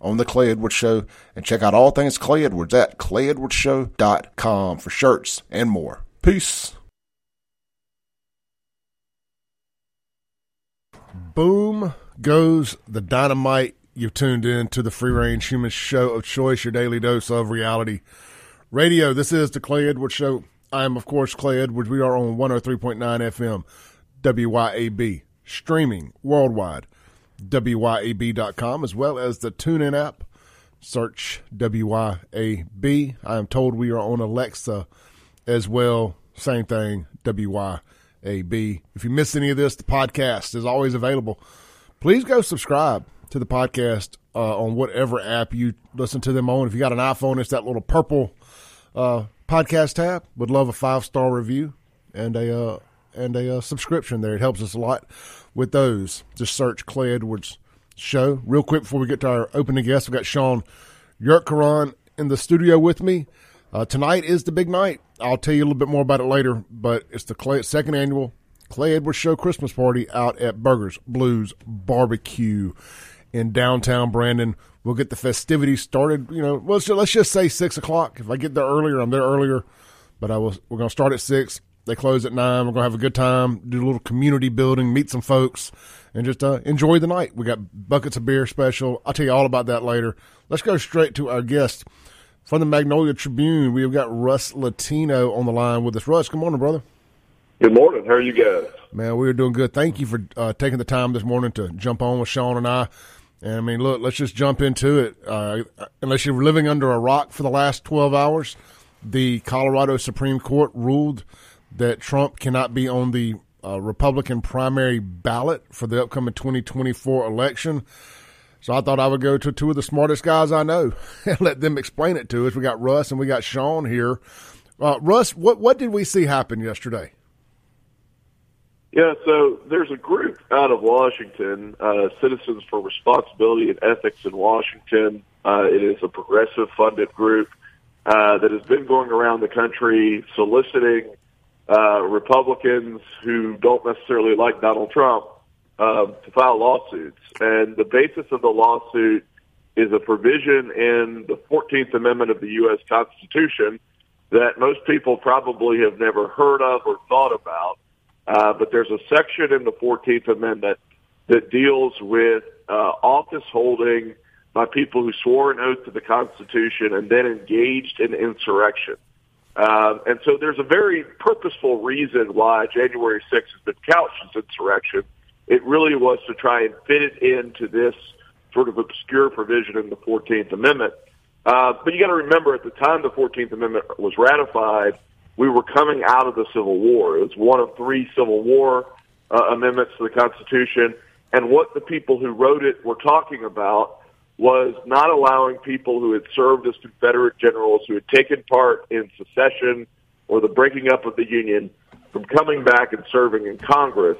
on the Clay Edwards Show and check out all things Clay Edwards at clayedwardsshow.com for shirts and more. Peace. Boom goes the dynamite. You've tuned in to the free range human show of choice, your daily dose of reality radio. This is the Clay Edwards Show. I am, of course, Clay Edwards. We are on 103.9 FM, WYAB, streaming worldwide WYAB.com, as well as the TuneIn app. Search WYAB. I am told we are on Alexa as well. Same thing, WYAB. If you miss any of this, the podcast is always available. Please go subscribe to the podcast uh, on whatever app you listen to them on. If you got an iPhone, it's that little purple uh, podcast tab. Would love a five star review and a uh, and a uh, subscription there. It helps us a lot with those. Just search Clay Edwards Show. Real quick before we get to our opening guest, we've got Shaun Yurtkuran in the studio with me. Uh, tonight is the big night. I'll tell you a little bit more about it later, but it's the Clay, second annual Clay Edwards Show Christmas party out at Burgers Blues Barbecue in downtown Brandon. We'll get the festivities started. You know, let's just, let's just say six o'clock. If I get there earlier, I'm there earlier. But I was we're going to start at six. They close at nine. We're gonna have a good time, do a little community building, meet some folks, and just uh, enjoy the night. We got buckets of beer special. I'll tell you all about that later. Let's go straight to our guest from the Magnolia Tribune. We've got Russ Latino on the line with us. Russ, good morning, brother. Good morning. How are you guys? Man, we are doing good. Thank you for uh, taking the time this morning to jump on with Shaun and I. And I mean, look, let's just jump into it. Uh, unless you're living under a rock for the last 12 hours, the Colorado Supreme Court ruled that Trump cannot be on the uh, Republican primary ballot for the upcoming 2024 election. So I thought I would go to two of the smartest guys I know and let them explain it to us. We got Russ and we got Shaun here. Uh, Russ, what what did we see happen yesterday? Yeah, so there's a group out of Washington, uh, Citizens for Responsibility and Ethics in Washington. Uh, it is a progressive funded group uh, that has been going around the country soliciting uh, Republicans who don't necessarily like Donald Trump uh, to file lawsuits. And the basis of the lawsuit is a provision in the 14th Amendment of the U.S. Constitution that most people probably have never heard of or thought about. Uh, but there's a section in the 14th Amendment that deals with uh, office holding by people who swore an oath to the Constitution and then engaged in insurrection. Um, and so there's a very purposeful reason why January 6th has been couched as insurrection. It really was to try and fit it into this sort of obscure provision in the 14th Amendment. Uh, but you got to remember, at the time the 14th Amendment was ratified, we were coming out of the Civil War. It was one of three Civil War uh, amendments to the Constitution. And what the people who wrote it were talking about was not allowing people who had served as Confederate generals who had taken part in secession or the breaking up of the Union from coming back and serving in Congress.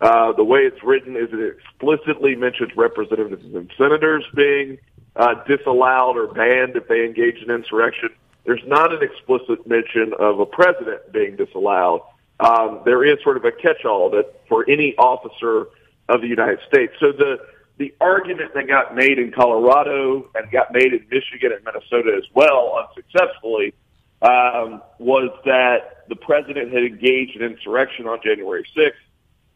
Uh, the way it's written is it explicitly mentions representatives and senators being uh, disallowed or banned if they engage in insurrection. There's not an explicit mention of a president being disallowed. Um, there is sort of a catch-all that for any officer of the United States. So the the argument that got made in Colorado and got made in Michigan and Minnesota as well, unsuccessfully, um, was that the president had engaged in insurrection on January 6th,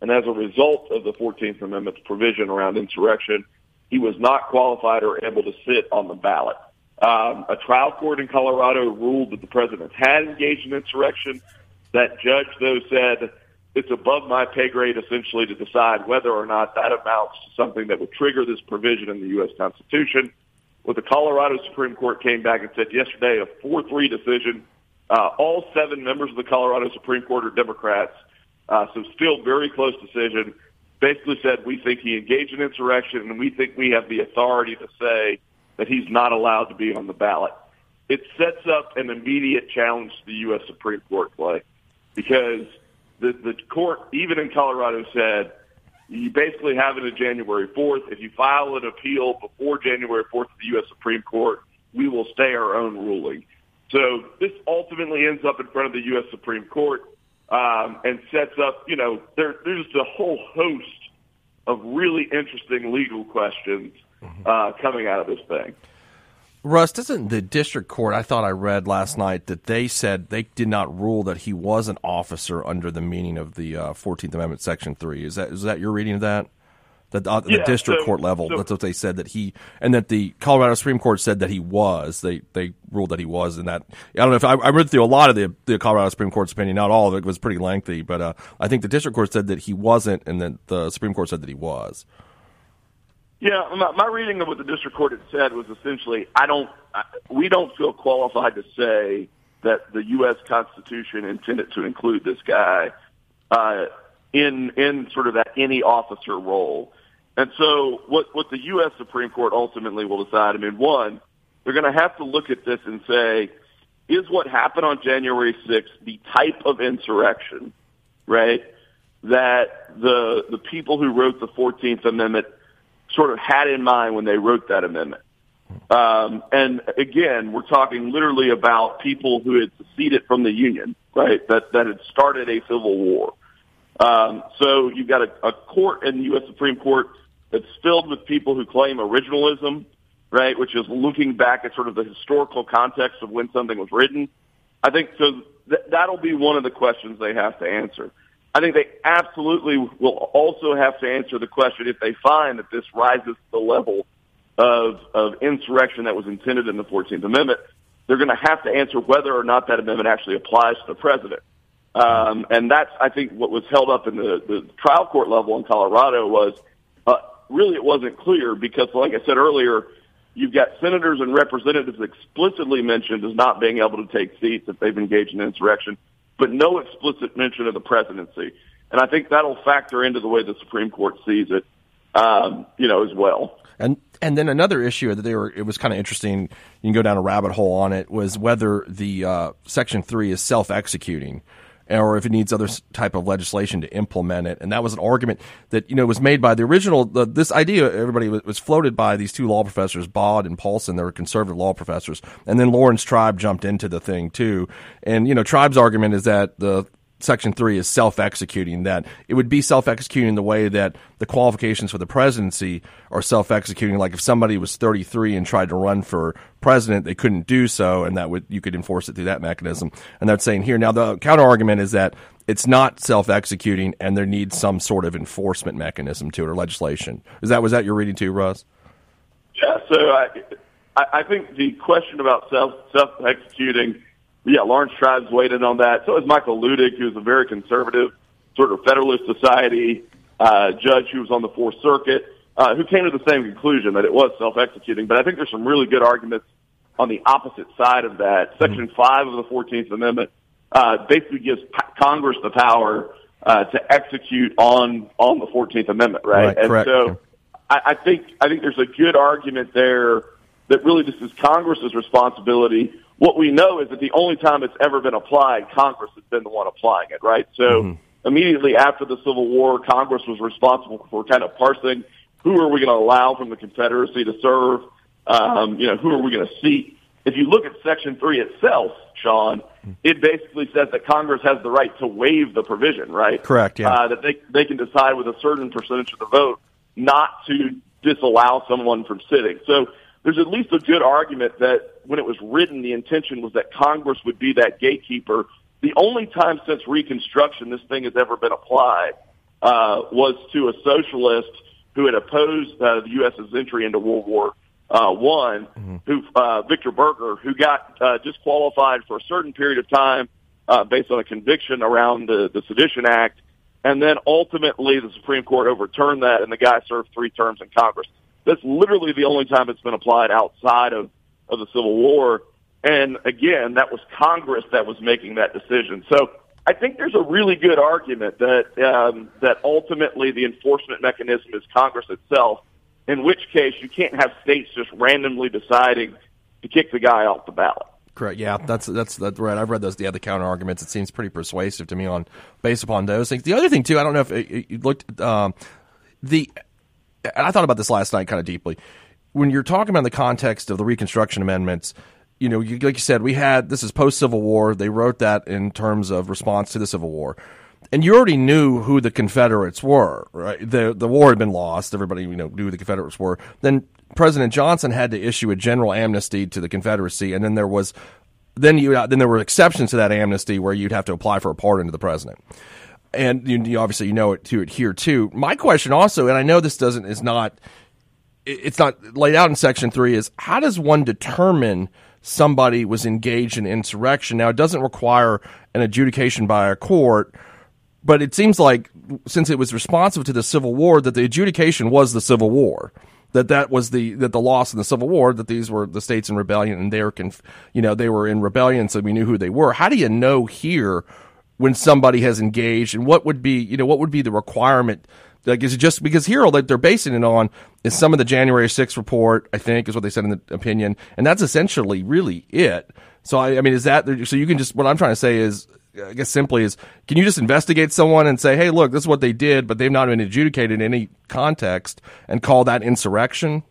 and as a result of the 14th Amendment's provision around insurrection, he was not qualified or able to sit on the ballot. Um, a trial court in Colorado ruled that the president had engaged in insurrection. That judge, though, said it's above my pay grade essentially to decide whether or not that amounts to something that would trigger this provision in the U.S. Constitution. What the Colorado Supreme Court came back and said yesterday, a 4-3 decision. Uh, all seven members of the Colorado Supreme Court are Democrats, uh, so still very close decision. Basically said we think he engaged in insurrection, and we think we have the authority to say that he's not allowed to be on the ballot. it sets up an immediate challenge to the U.S. Supreme Court play because the the court, even in Colorado, said you basically have it on January 4th. If you file an appeal before January 4th to the U.S. Supreme Court, we will stay our own ruling. So this ultimately ends up in front of the U.S. Supreme Court um, and sets up, you know, there, there's a whole host of really interesting legal questions uh, coming out of this thing. Russ, doesn't the district court? I thought I read last night that they said they did not rule that he was an officer under the meaning of the uh, Fourteenth Amendment, Section Three. Is that is that your reading of that? That uh, Yeah, the district so- court level, so- that's what they said that he, and that the Colorado Supreme Court said that he was. They they ruled that he was, and that I don't know if I, I read through a lot of the the Colorado Supreme Court's opinion. Not all of it was pretty lengthy, but uh, I think the district court said that he wasn't, and then the Supreme Court said that he was. Yeah, my, my reading of what the district court had said was essentially, I don't, I, we don't feel qualified to say that the U.S. Constitution intended to include this guy uh, in in sort of that any officer role. And so, what what the U.S. Supreme Court ultimately will decide. I mean, one, they're going to have to look at this and say, is what happened on January 6th the type of insurrection, right? That the the people who wrote the Fourteenth Amendment sort of had in mind when they wrote that amendment. Um, and again, we're talking literally about people who had seceded from the Union, right? That that had started a civil war. Um, so you've got a, a court in the U.S. Supreme Court that's filled with people who claim originalism, right? Which is looking back at sort of the historical context of when something was written. I think so. Th- that'll be one of the questions they have to answer. I think they absolutely will also have to answer the question if they find that this rises to the level of of insurrection that was intended in the Fourteenth Amendment. They're going to have to answer whether or not that amendment actually applies to the president. Um, and that's, I think, what was held up in the, the trial court level in Colorado was uh, really it wasn't clear because, like I said earlier, you've got senators and representatives explicitly mentioned as not being able to take seats if they've engaged in insurrection, but no explicit mention of the presidency. And I think that'll factor into the way the Supreme Court sees it, um, you know, as well. And and then another issue that they were it was kind of interesting. You can go down a rabbit hole on it was whether the uh, Section Three is self executing. Or if it needs other type of legislation to implement it, and that was an argument that you know was made by the original. The, this idea, everybody was, was floated by these two law professors, Baude and Paulsen. They were conservative law professors, and then Laurence Tribe jumped into the thing too. And you know, Tribe's argument is that the Section 3 is self executing, that it would be self executing the way that the qualifications for the presidency are self executing. Like if somebody was 33 and tried to run for president, they couldn't do so, and that would you could enforce it through that mechanism. And that's saying here. Now, the counter argument is that it's not self executing and there needs some sort of enforcement mechanism to it or legislation. Is that, was that your reading too, Russ? Yeah, so I, I think the question about self self executing, yeah, Laurence Tribe's weighed in on that. So is Michael Luttig, who's a very conservative sort of Federalist Society uh, judge who was on the Fourth Circuit, uh, who came to the same conclusion that it was self executing. But I think there's some really good arguments on the opposite side of that. Section five of the Fourteenth Amendment uh, basically gives p- Congress the power uh, to execute on on the Fourteenth Amendment, right? Right, and correct. so I, I think I think there's a good argument there that really this is Congress's responsibility. What we know is that the only time it's ever been applied, Congress has been the one applying it, right? So immediately after the Civil War, Congress was responsible for kind of parsing who are we going to allow from the Confederacy to serve, um, you know, who are we going to seat. If you look at Section 3 itself, Shaun, it basically says that Congress has the right to waive the provision, right? Correct, yeah. Uh, that they, they can decide with a certain percentage of the vote not to disallow someone from sitting. So there's at least a good argument that when it was written, the intention was that Congress would be that gatekeeper. The only time since Reconstruction this thing has ever been applied uh, was to a socialist who had opposed uh, the U.S.'s entry into World War uh, One, who uh, Victor Berger, who got uh, disqualified for a certain period of time uh, based on a conviction around the, the Sedition Act, and then ultimately the Supreme Court overturned that, and the guy served three terms in Congress. That's literally the only time it's been applied outside of, of the Civil War. And again, that was Congress that was making that decision. So I think there's a really good argument that um, that ultimately the enforcement mechanism is Congress itself. In which case, you can't have states just randomly deciding to kick the guy off the ballot. Correct. Yeah, that's that's that's right. I've read those the other counter arguments. It seems pretty persuasive to me on based upon those things. The other thing too, I don't know if you looked um, the. I thought about this last night kind of deeply. When you're talking about the context of the Reconstruction Amendments, you know, you, like you said, we had this is post Civil War. They wrote that in terms of response to the Civil War, and you already knew who the Confederates were. Right, the the war had been lost. Everybody you know knew who the Confederates were. Then President Johnson had to issue a general amnesty to the Confederacy, and then there was then you then there were exceptions to that amnesty where you'd have to apply for a pardon to the president. And you, obviously you know it to it here too. My question also, and I know this doesn't is not it's not laid out in section three, is how does one determine somebody was engaged in insurrection? Now it doesn't require an adjudication by a court, but it seems like since it was responsive to the Civil War, that the adjudication was the Civil War that that was the that the loss in the Civil War that these were the states in rebellion and they were conf- you know they were in rebellion so we knew who they were. How do you know here when somebody has engaged and what would be you know what would be the requirement? Like is it just because here like they're basing it on is some of the January 6th report I think is what they said in the opinion and that's essentially really it. So I, I mean is that so you can just what I'm trying to say is I guess simply is can you just investigate someone and say, hey, look, this is what they did, but they've not been adjudicated in any context and call that insurrection?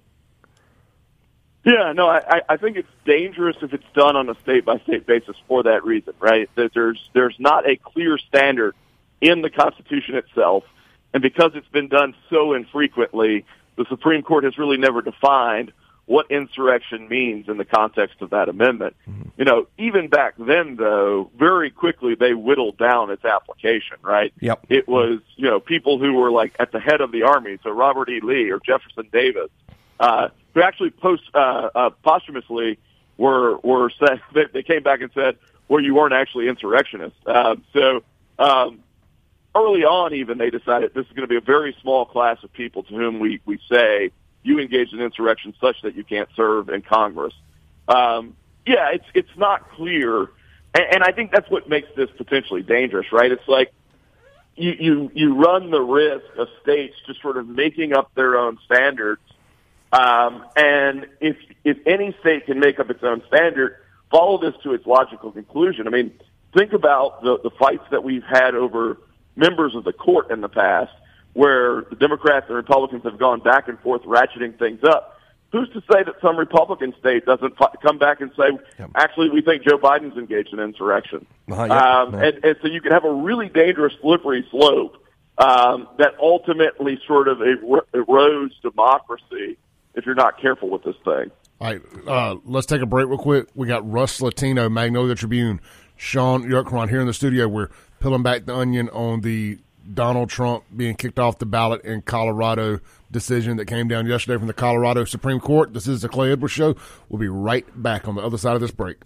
Yeah, no, I, I think it's dangerous if it's done on a state by state basis for that reason, right? That there's there's not a clear standard in the Constitution itself, and because it's been done so infrequently, the Supreme Court has really never defined what insurrection means in the context of that amendment. Mm-hmm. You know, even back then, though, very quickly they whittled down its application, right? Yep. It was, you know, people who were like at the head of the army, so Robert E. Lee or Jefferson Davis, uh, who actually post, uh, uh, posthumously were, were said, they, they came back and said, well, you weren't actually insurrectionists. Uh, so, um, early on, even they decided this is going to be a very small class of people to whom we, we say, you engage in insurrection such that you can't serve in Congress. Um, yeah, it's it's not clear, and, and I think that's what makes this potentially dangerous, right? It's like you you you run the risk of states just sort of making up their own standards, um, and if if any state can make up its own standard, follow this to its logical conclusion. I mean, think about the the fights that we've had over members of the court in the past where the Democrats and Republicans have gone back and forth ratcheting things up. Who's to say that some Republican state doesn't come back and say, yep. actually, we think Joe Biden's engaged in insurrection? Uh, yep. um, and, and so you can have a really dangerous slippery slope um, that ultimately sort of er- erodes democracy if you're not careful with this thing. All right, uh, let's take a break real quick. We got Russ Latino, Magnolia Tribune, Shaun Yurtkuran here in the studio. We're peeling back the onion on the Donald Trump being kicked off the ballot in Colorado decision that came down yesterday from the Colorado Supreme Court. This is the Clay Edwards Show. We'll be right back on the other side of this break.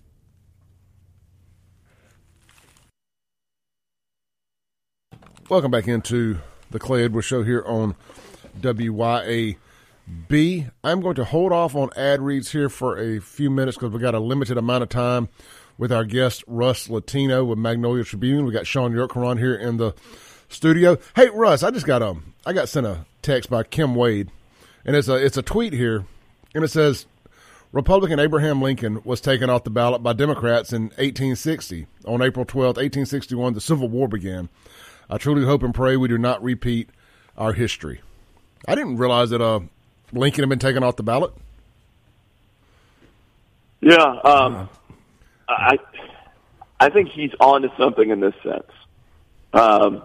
Welcome back into the Clay Edwards Show here on WYAB. I'm going to hold off on ad reads here for a few minutes because we've got a limited amount of time with our guest Russ Latino with Magnolia Tribune. We got Shaun Yurtkuran here in the studio. Hey Russ, I just got a I got sent a text by Kim Wade, and it's a it's a tweet here, and it says Republican Abraham Lincoln was taken off the ballot by Democrats in 1860. On April 12, 1861, the Civil War began. I truly hope and pray we do not repeat our history. I didn't realize that uh, Lincoln had been taken off the ballot. Yeah, um, I I think he's on to something in this sense. Um,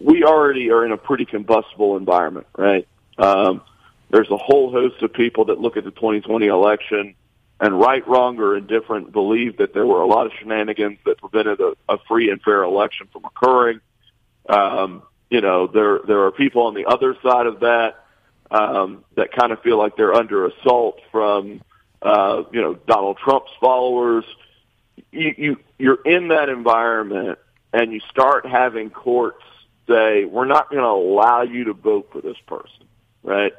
we already are in a pretty combustible environment, right? Um, there's a whole host of people that look at the 2020 election and right, wrong, or indifferent believe that there were a lot of shenanigans that prevented a, a free and fair election from occurring. Um, you know, there there are people on the other side of that um, that kind of feel like they're under assault from uh, you know Donald Trump's followers. You, you you're in that environment, and you start having courts say, we're not going to allow you to vote for this person, right?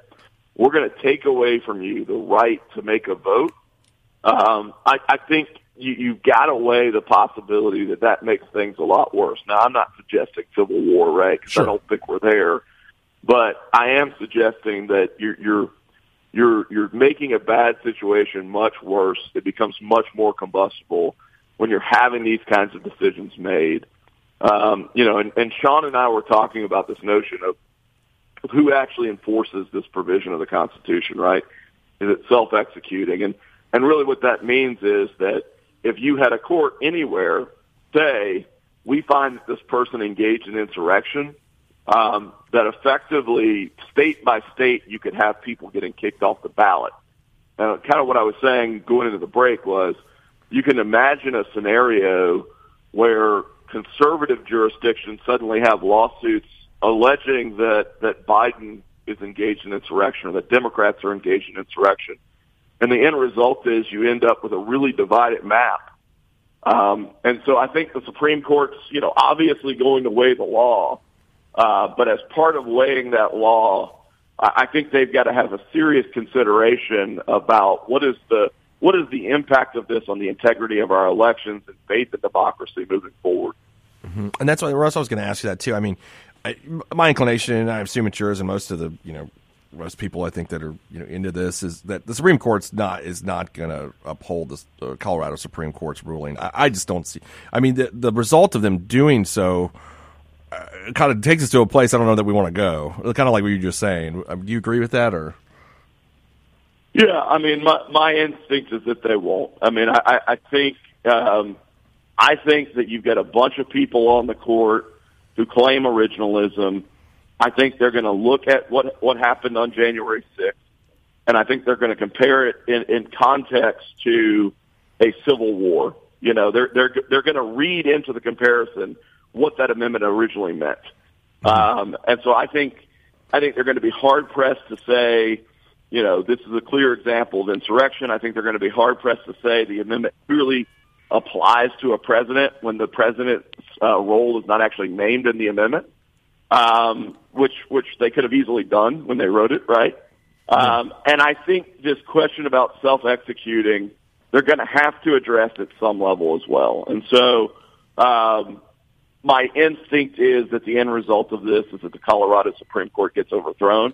We're going to take away from you the right to make a vote. Um, I, I think you, you've got to weigh the possibility that that makes things a lot worse. Now, I'm not suggesting civil war, right? Because sure. I don't think we're there. But I am suggesting that you're, you're you're you're making a bad situation much worse. It becomes much more combustible when you're having these kinds of decisions made. Um, you know, and, and Shaun and I were talking about this notion of, of who actually enforces this provision of the Constitution, right? Is it self-executing? And and really, what that means is that if you had a court anywhere say we find that this person engaged in insurrection, um, that effectively state by state you could have people getting kicked off the ballot. And kind of what I was saying going into the break was you can imagine a scenario where conservative jurisdictions suddenly have lawsuits alleging that, that Biden is engaged in insurrection or that Democrats are engaged in insurrection. And the end result is you end up with a really divided map. Um, and so I think the Supreme Court's, you know, obviously going to weigh the law. Uh, but as part of weighing that law, I think they've got to have a serious consideration about what is the what is the impact of this on the integrity of our elections and faith in democracy moving forward. Mm-hmm. And that's why Russ. I was going to ask you that too. I mean, I, my inclination, and I assume it's yours, and most of the you know most people I think that are you know into this is that the Supreme Court's not is not going to uphold the uh, Colorado Supreme Court's ruling. I, I, just don't see. I mean, the the result of them doing so uh, kind of takes us to a place I don't know that we want to go. Kind of like what you were just saying. Uh, do you agree with that, or? Yeah, I mean, my my instinct is that they won't. I mean, I I think um, I think that you've got a bunch of people on the court who claim originalism. I think they're going to look at what what happened on January 6th, and I think they're going to compare it in, in context to a civil war. You know, they're they're they're going to read into the comparison what that amendment originally meant, um, and so I think I think they're going to be hard pressed to say, you know, this is a clear example of insurrection. I think they're going to be hard pressed to say the amendment clearly applies to a president when the president's uh, role is not actually named in the amendment, um, which which they could have easily done when they wrote it, right? Um, and I think this question about self-executing, they're going to have to address at some level as well. And so, um, my instinct is that the end result of this is that the Colorado Supreme Court gets overthrown.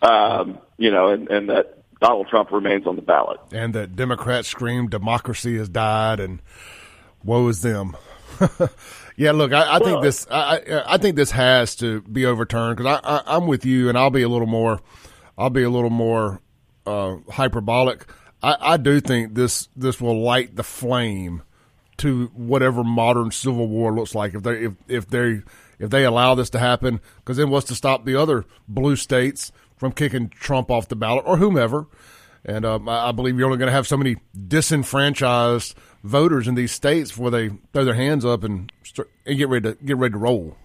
Um, you know, and, and that Donald Trump remains on the ballot. And that Democrats scream democracy has died and woe is them. yeah, look, I, I well, think this. I, I think this has to be overturned because I, I, am with you, and I'll be a little more. I'll be a little more uh, hyperbolic. I, I do think this this will light the flame to whatever modern civil war looks like if they if if they if they allow this to happen because then what's to stop the other blue states from kicking Trump off the ballot or whomever. And um, I believe you're only going to have so many disenfranchised voters in these states before they throw their hands up and, start, and get ready to get ready to roll.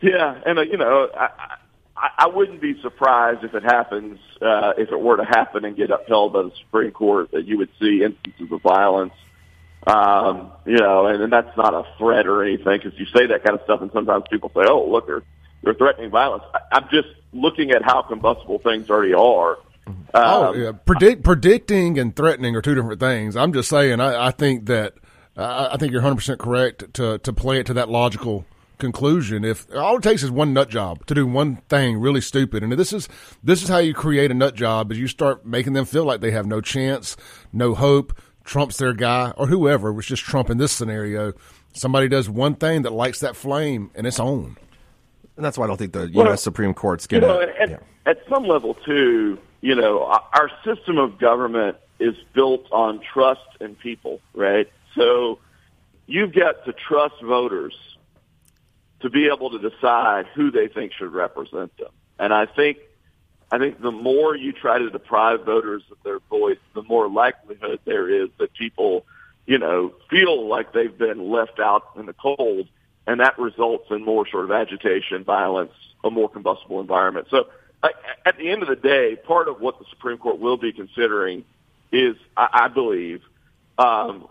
Yeah, and uh, you know, I, I, I wouldn't be surprised if it happens, uh, if it were to happen and get upheld by the Supreme Court, that you would see instances of violence. Um, you know, and, and that's not a threat or anything because you say that kind of stuff, and sometimes people say, "Oh, look, they're they're threatening violence." I, I'm just looking at how combustible things already are. oh, um, yeah. Predict, predicting and threatening are two different things. I'm just saying. I, I think that uh, I think you're 100 percent correct to to play it to that logical conclusion. If all it takes is one nut job to do one thing really stupid, and this is this is how you create a nut job: is you start making them feel like they have no chance, no hope. Trump's their guy, or whoever. It was just Trump in this scenario. Somebody does one thing that lights that flame, and it's on. And that's why I don't think the U.S. Supreme Court's going to. You know, at, yeah. at some level, too, you know, our system of government is built on trust in people, right? So you've got to trust voters to be able to decide who they think should represent them. And I think, I think the more you try to deprive voters of their voice, the more likelihood there is that people, you know, feel like they've been left out in the cold and that results in more sort of agitation, violence, a more combustible environment. So at the end of the day, part of what the Supreme Court will be considering is, I, believe, um,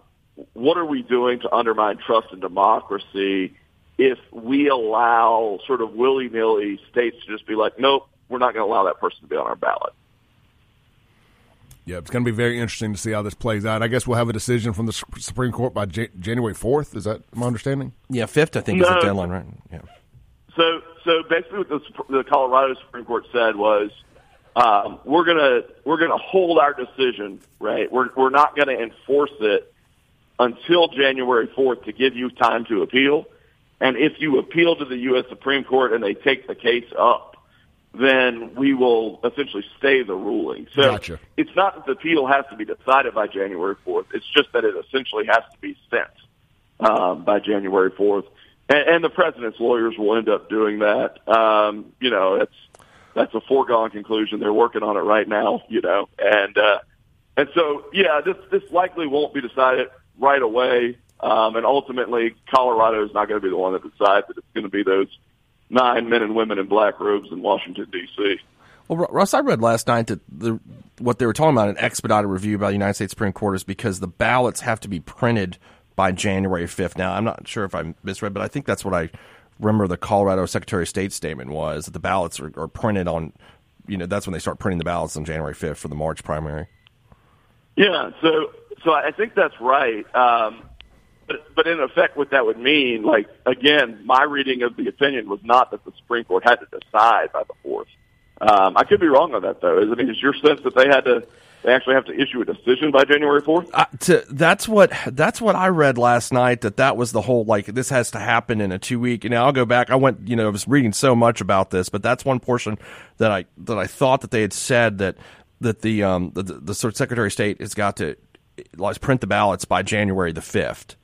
what are we doing to undermine trust in democracy if we allow sort of willy-nilly states to just be like, nope, we're not going to allow that person to be on our ballot. Yeah, it's going to be very interesting to see how this plays out. I guess we'll have a decision from the Supreme Court by J- January fourth. Is that my understanding? Yeah, fifth. I think no. is the deadline, right? Yeah. So, so basically, what the, the Colorado Supreme Court said was, um, we're gonna we're gonna hold our decision. Right, we're we're not going to enforce it until January 4th to give you time to appeal. And if you appeal to the U.S. Supreme Court and they take the case up, then we will essentially stay the ruling. So Gotcha. it's not that the appeal has to be decided by January 4th. It's just that it essentially has to be sent um, by January 4th. And, and the president's lawyers will end up doing that. Um, you know, it's that's a foregone conclusion. They're working on it right now. You know, and uh, and so yeah, this this likely won't be decided right away. Um, and ultimately, Colorado is not going to be the one that decides that it's going to be those nine men and women in black robes in Washington D.C. Well, Russ, I read last night that the what they were talking about an expedited review by the United States Supreme Court is because the ballots have to be printed by January fifth. Now, I'm not sure if I misread, but I think that's what I remember the Colorado Secretary of State statement was that the ballots are, are printed on, you know, that's when they start printing the ballots on January fifth for the March primary. Yeah, so so I think that's right. Um, but but in effect, what that would mean, like again, my reading of the opinion was not that the Supreme Court had to decide by the fourth. Um, I could be wrong on that though. Is I mean, is your sense that they had to they actually have to issue a decision by January fourth? Uh, that's what that's what I read last night. That that was the whole like this has to happen in a two week. And I'll go back. I went, you know, I was reading so much about this, but that's one portion that I that I thought that they had said that that the um the, the Secretary of State has got to print the ballots by January the fifth.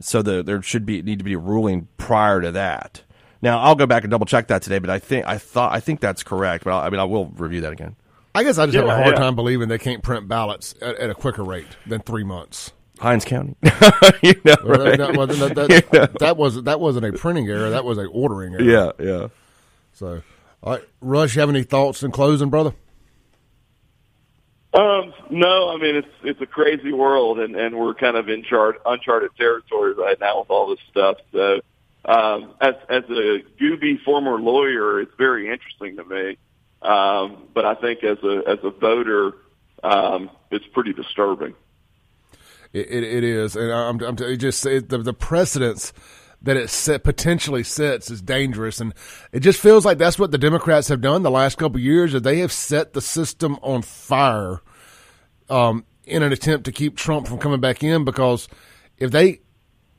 So the, there should be need to be a ruling prior to that. Now I'll go back and double check that today, but I think I thought I think that's correct. But I'll, I mean I will review that again. I guess I just have a hard yeah. time believing they can't print ballots at, at a quicker rate than three months. Hinds County, you know, Well, right? that, well, that, that, that was that wasn't a printing error. That was a ordering error. yeah, yeah. So, all right, Russ, you have any thoughts in closing, brother? Um, no, I mean it's it's a crazy world, and and we're kind of in chart uncharted territory right now with all this stuff. So, um, as as a Gooby former lawyer, it's very interesting to me. Um, but I think as a as a voter, um, it's pretty disturbing. It, it, it is, and I'm, I'm just it, the the precedence that it set, potentially sets is dangerous, and it just feels like that's what the Democrats have done the last couple years. That they have set the system on fire, um, in an attempt to keep Trump from coming back in. Because if they,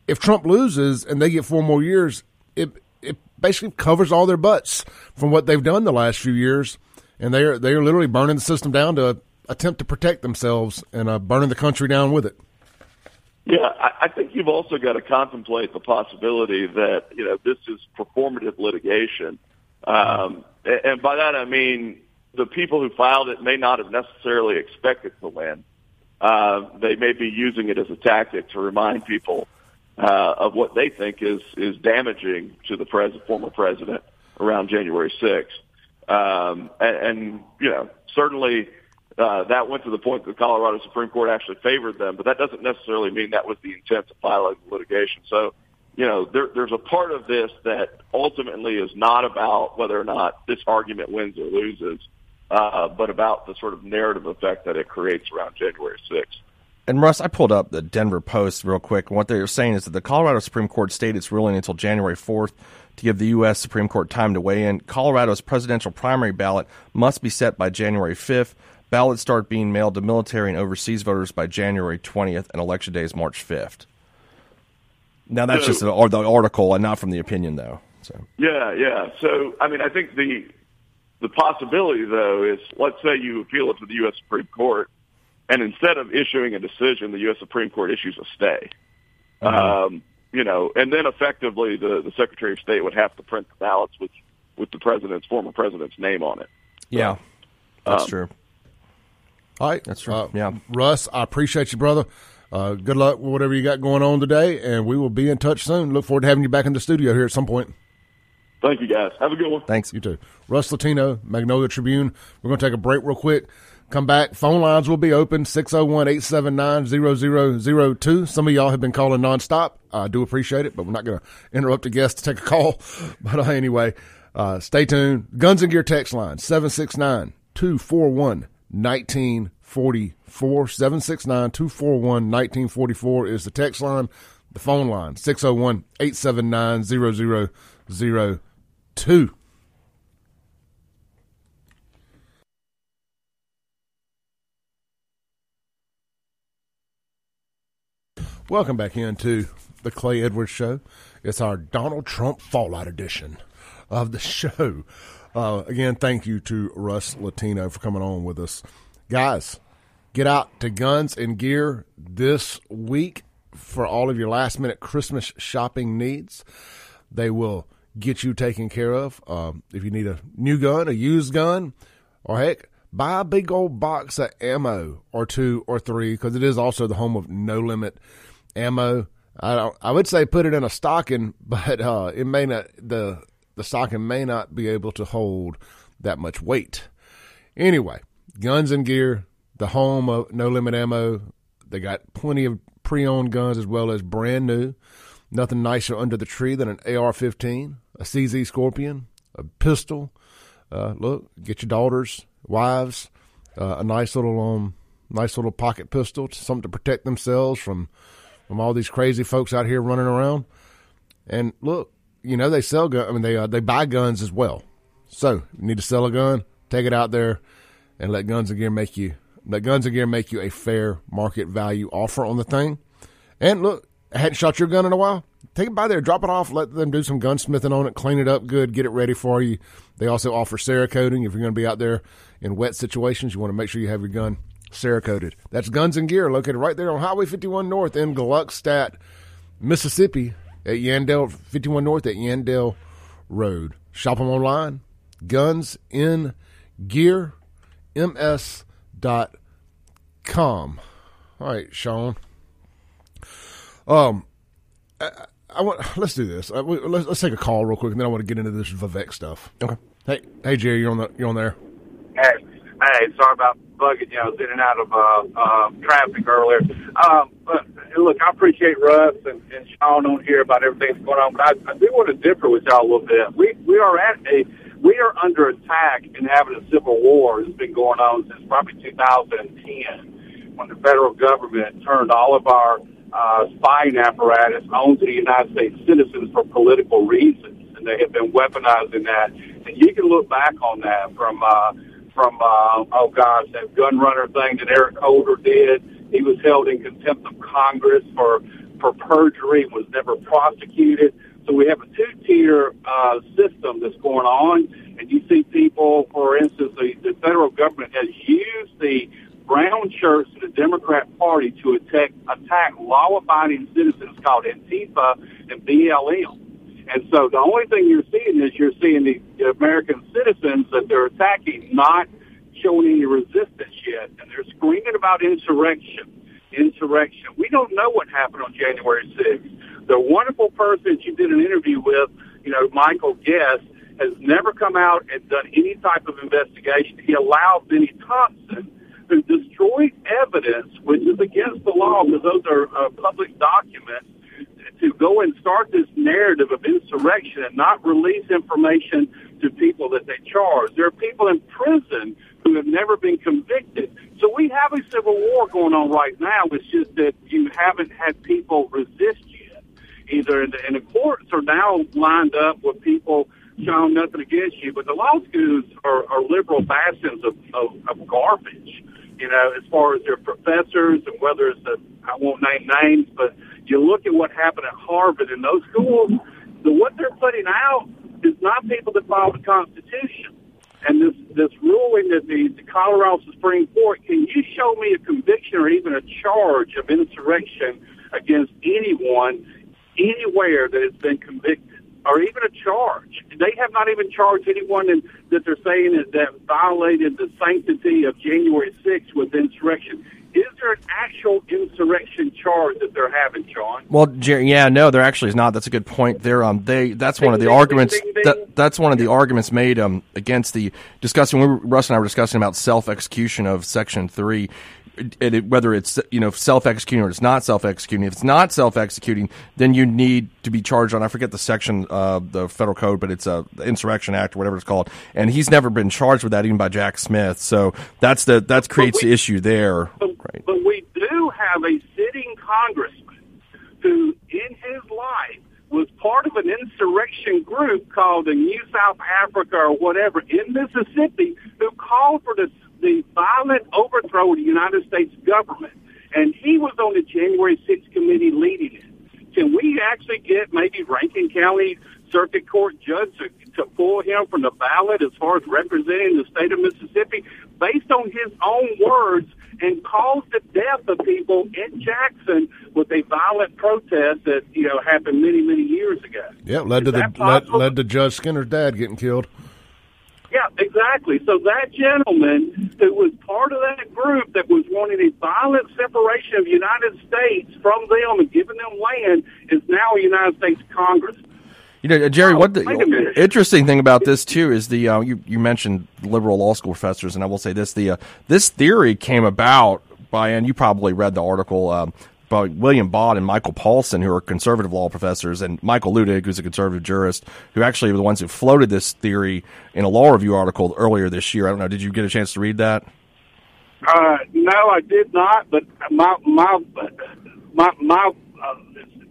if Trump loses and they get four more years, it it basically covers all their butts from what they've done the last few years, and they are they are literally burning the system down to attempt to protect themselves and uh, burning the country down with it. Yeah, I, I think you've also got to contemplate the possibility that you know this is performative litigation, um, and, by that I mean the people who filed it may not have necessarily expected to win. Uh, they may be using it as a tactic to remind people uh, of what they think is is damaging to the pres- former president around January 6th. Um, and, and you know, certainly uh, that went to the point that the Colorado Supreme Court actually favored them, but that doesn't necessarily mean that was the intent filing the litigation. So, you know, there, there's a part of this that ultimately is not about whether or not this argument wins or loses, uh, but about the sort of narrative effect that it creates around January 6th. And Russ, I pulled up the Denver Post real quick. And what they're saying is that the Colorado Supreme Court stayed its ruling until January 4th to give the U.S. Supreme Court time to weigh in. Colorado's presidential primary ballot must be set by January 5th. Ballots start being mailed to military and overseas voters by January 20th, and election day is March 5th. Now, that's So- just the, the article and not from the opinion, though. So, Yeah, yeah. So, I mean, I think the the possibility, though, is let's say you appeal it to the U.S. Supreme Court, and instead of issuing a decision, the U.S. Supreme Court issues a stay. Um, you know, and then effectively the the Secretary of State would have to print the ballots with with the president's former president's name on it. yeah, that's Um, true. All right, That's right. Uh, Yeah. Russ, I appreciate you, brother. Uh, good luck with whatever you got going on today, and we will be in touch soon. Look forward to having you back in the studio here at some point. Thank you, guys. Have a good one. Thanks. You too. Russ Latino, Magnolia Tribune. We're going to take a break real quick. Come back. Phone lines will be open 601 879 0002. Some of y'all have been calling nonstop. I do appreciate it, but we're not going to interrupt a guest to take a call. But uh, anyway, uh, stay tuned. Guns and Gear text line 769 241 1944. 769 241 1944 is the text line. The phone line 601 879 0002. Welcome back into the Clay Edwards Show. It's our Donald Trump Fallout edition of the show. Uh, again, thank you to Russ Latino for coming on with us. Guys, get out to Guns and Gear this week for all of your last minute Christmas shopping needs. They will get you taken care of. Um, if you need a new gun, a used gun, or heck, buy a big old box of ammo or two or three because it is also the home of no limit ammo. I don't, I would say put it in a stocking, but uh, it may not the the stocking may not be able to hold that much weight. Anyway, guns and gear, the home of no limit ammo. They got plenty of pre-owned guns as well as brand new. Nothing nicer under the tree than an AR-15, a CZ Scorpion, a pistol. Uh, look, get your daughters, wives, uh, a nice little um, nice little pocket pistol, something to protect themselves from from all these crazy folks out here running around. And look, you know they sell gun. I mean they uh, they buy guns as well. So you need to sell a gun, take it out there, and let Guns and Gear make you let Guns and Gear make you a fair market value offer on the thing. And look, I hadn't shot your gun in a while. Take it by there, drop it off, let them do some gunsmithing on it, clean it up good, get it ready for you. They also offer Cerakoting if you're going to be out there in wet situations. You want to make sure you have your gun Cerakoted. That's Guns and Gear, located right there on Highway 51 North in Gluckstadt, Mississippi, at Yandell 51 North at Yandell Road. Shop them online, Guns in Gear, ms.com. All right, Shaun. Um, I, I want let's do this. Uh, let's, let's take a call real quick, and then I want to get into this Vivek stuff. Okay. Hey, hey, Jerry, you're on the you're on there. Hey, hey, sorry about bugging you. I was in and out of uh, uh, traffic earlier. Um, but look, I appreciate Russ and, and Shaun on here about everything that's going on, but I, I do want to differ with y'all a little bit. We we are at a we are under attack and having a civil war that's been going on since probably 2010, when the federal government turned all of our uh, spying apparatus onto the United States citizens for political reasons, and they have been weaponizing that. And you can look back on that from. Uh, from uh, oh gosh, that gun runner thing that Eric Holder did. He was held in contempt of Congress for for perjury, was never prosecuted. So we have a two-tier uh, system that's going on, and you see people, for instance, the, the federal government has used the brown shirts of the Democrat Party to attack attack law-abiding citizens called Antifa and BLM. And so the only thing you're seeing is you're seeing the American citizens that they're attacking not showing any resistance yet. And they're screaming about insurrection. Insurrection. We don't know what happened on January 6th. The wonderful person you did an interview with, you know, Michael Guest, has never come out and done any type of investigation. He allowed Bennie Thompson, who destroyed evidence, which is against the law because those are uh, public documents, to go and start this narrative of insurrection and not release information to people that they charge. There are people in prison who have never been convicted. So we have a civil war going on right now. It's just that you haven't had people resist yet. Either in the, and the courts are now lined up with people showing nothing against you, but the law schools are, are liberal bastions of, of, of garbage. You know, as far as their professors and whether it's a, I won't name names, but you look at what happened at Harvard in those schools, the what they're putting out is not people that follow the Constitution. And this this ruling that the, the Colorado Supreme Court, can you show me a conviction or even a charge of insurrection against anyone anywhere that has been convicted? Or even a charge. They have not even charged anyone in, that they're saying is that violated the sanctity of January 6th with insurrection. Is there an actual insurrection charge that they're having, Shaun? Well, yeah, no, there actually is not. That's a good point. There, um, they that's one of the arguments. That, that's one of the arguments made um against the discussing. We were, Russ and I were discussing about self execution of Section Three it, whether it's you know self executing or it's not self executing. If it's not self executing, then you need to be charged on. I forget the section of the federal code, but it's a Insurrection Act or whatever it's called. And he's never been charged with that, even by Jack Smith. So that's the that creates we, the issue there. But, right. but we do have a sitting congressman who, in his life, was part of an insurrection group called the New South Africa or whatever in Mississippi who called for the the violent overthrow of the United States government. and he was on the January 6th committee leading it. Can we actually get maybe Rankin County Circuit Court judge to, to pull him from the ballot as far as representing the state of Mississippi based on his own words and caused the death of people in Jackson with a violent protest that you know happened many many years ago. Yeah, led Is to the led, led to Judge Skinner's dad getting killed. Yeah, exactly. So that gentleman who was part of that group that was wanting a violent separation of the United States from them and giving them land is now a United States Congress. You know, uh, Jerry, Oh, what the wait a minute. interesting thing about this too is the uh, you you mentioned liberal law school professors, and I will say this: the uh, this theory came about by, and you probably read the article um, by William Baude and Michael Paulsen, who are conservative law professors, and Michael Luttig, who's a conservative jurist, who actually were the ones who floated this theory in a law review article earlier this year. I don't know, did you get a chance to read that? Uh, no, I did not. But my my my my uh,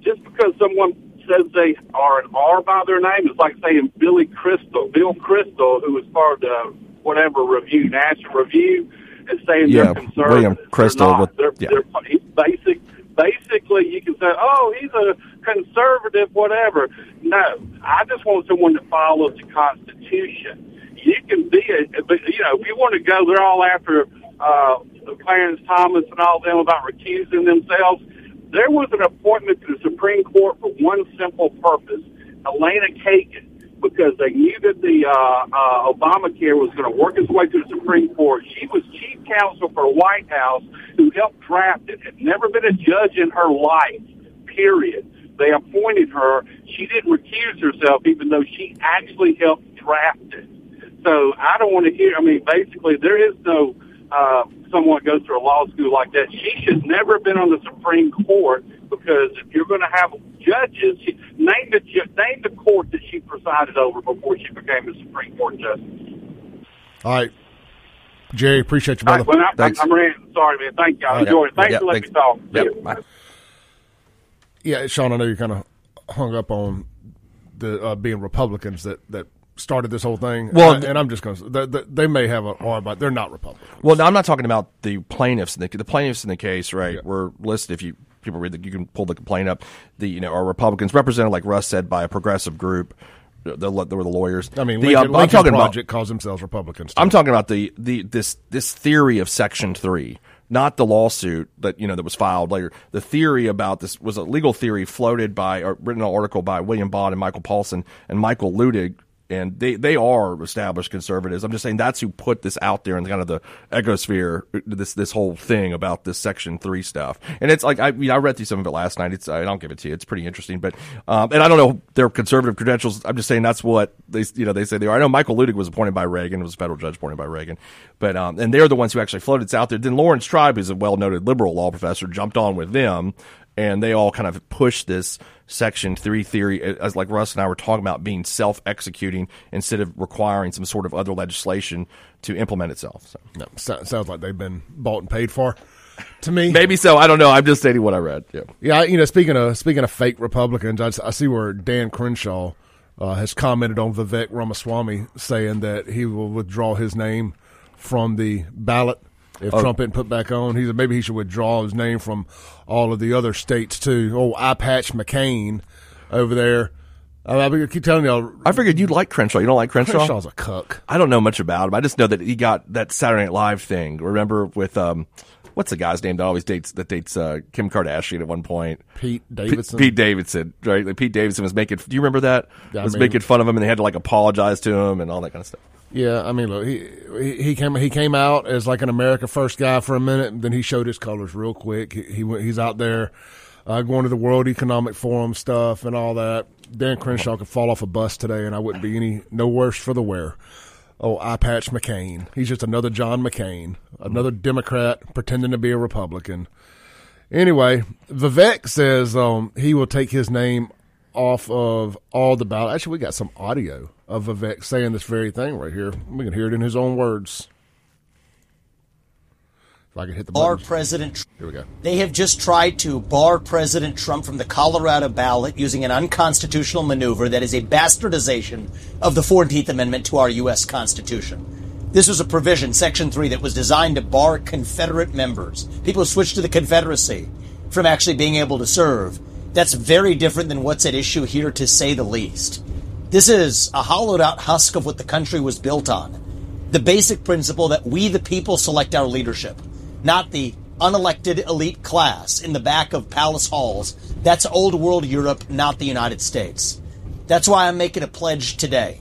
just because someone says they are an R by their name, it's like saying Billy Crystal, Bill Kristol, who was part of whatever review, National Review, is saying Yeah, they're conservative. William They're Crystal not. with- they're, yeah. they're he's basic. Basically, you can say, "Oh, he's a conservative, whatever." No, I just want someone that follows the Constitution. You can be a, but you know, if you want to go, they're all after uh, Clarence Thomas and all them about recusing themselves. There was an appointment to the Supreme Court for one simple purpose: Elena Kagan, because they knew that the uh, uh, Obamacare was going to work its way to the Supreme Court. She was chief counsel for the White House, who helped draft it. Had never been a judge in her life. Period. They appointed her. She didn't recuse herself, even though she actually helped draft it. So I don't want to hear. I mean, basically, there is no uh, someone goes through a law school like that. She should never have been on the Supreme Court because if you're going to have judges, she, name the ju- name the court that she presided over before she became a Supreme Court justice. All right, Jerry, appreciate you, All brother. right, well, I, Thanks. I'm ranting. Sorry, man. Thank you. I Yep. enjoyed it. Thanks Yep, for letting thanks. me talk. Yep. Yeah. Bye. Yeah, Shaun, I know you're kind of hung up on the uh, being Republicans that that started this whole thing. Well, and, I, and I'm just going to they, they, may have a R, but they're not Republicans. Well, no, I'm not talking about the plaintiffs. In the, the plaintiffs in the case, right, were listed. If you people read, the, you can pull the complaint up. The you know are Republicans represented, like Russ said, by a progressive group. The, the, were the lawyers. I mean, the, Lincoln, uh, I'm talking about Project calls themselves Republicans. too. I'm talking about the, the this this theory of Section Three, not the lawsuit that you know that was filed later. The theory about this was a legal theory floated by or written an article by William Baude and Michael Paulsen and Michael Luttig. And they, they are established conservatives. I'm just saying that's who put this out there in kind of the egosphere, this this whole thing about this Section Three stuff. And it's like I mean, I read through some of it last night. It's I don't give it to you. It's pretty interesting, but um, and I don't know their conservative credentials. I'm just saying that's what they you know they say they are. I know Michael Luttig was appointed by Reagan, was a federal judge appointed by Reagan, but um, and they're the ones who actually floated this out there. Then Laurence Tribe, who's a well noted liberal law professor, jumped on with them, and they all kind of pushed this Section Three theory as like Russ and I were talking about being self executing instead of requiring some sort of other legislation to implement itself. So. No, sounds like they've been bought and paid for. To me, Maybe so. I don't know. I'm just stating what I read. Yeah. Yeah, you know, speaking of speaking of fake Republicans, I, I see where Dan Crenshaw uh, has commented on Vivek Ramaswamy saying that he will withdraw his name from the ballot if Trump isn't put back on. He said maybe he should withdraw his name from all of the other states too. Oh, eye patch McCain over there. I, I keep telling y'all, I figured you'd like Crenshaw. You don't like Crenshaw? Crenshaw's a cuck. I don't know much about him. I just know that he got that Saturday Night Live thing. Remember with um, what's the guy's name that always dates that dates uh, Kim Kardashian at one point? Pete P- Davidson. Pete Davidson, right? Like Pete Davidson was making. Do you remember that? Yeah, I was mean- making fun of him, and they had to like apologize to him and all that kind of stuff. Yeah, I mean, look, he he came he came out as like an America First guy for a minute, and then he showed his colors real quick. He, he went, he's out there uh, going to the World Economic Forum stuff and all that. Dan Crenshaw could fall off a bus today, and I wouldn't be any no worse for the wear. Oh, eye patch McCain. He's just another John McCain, another Democrat pretending to be a Republican. Anyway, Vivek says um, he will take his name off of all the ballot. Actually, we got some audio of Vivek saying this very thing right here. We can hear it in his own words. If I can hit the bar button. President Trump. Here we go. They have just tried to bar President Trump from the Colorado ballot using an unconstitutional maneuver that is a bastardization of the 14th Amendment to our U.S. Constitution. This was a provision, Section 3, that was designed to bar Confederate members, people who switched to the Confederacy, from actually being able to serve. That's very different than what's at issue here, to say the least. This is a hollowed out husk of what the country was built on. The basic principle that we, the people, select our leadership, not the unelected elite class in the back of palace halls. That's old world Europe, not the United States. That's why I'm making a pledge today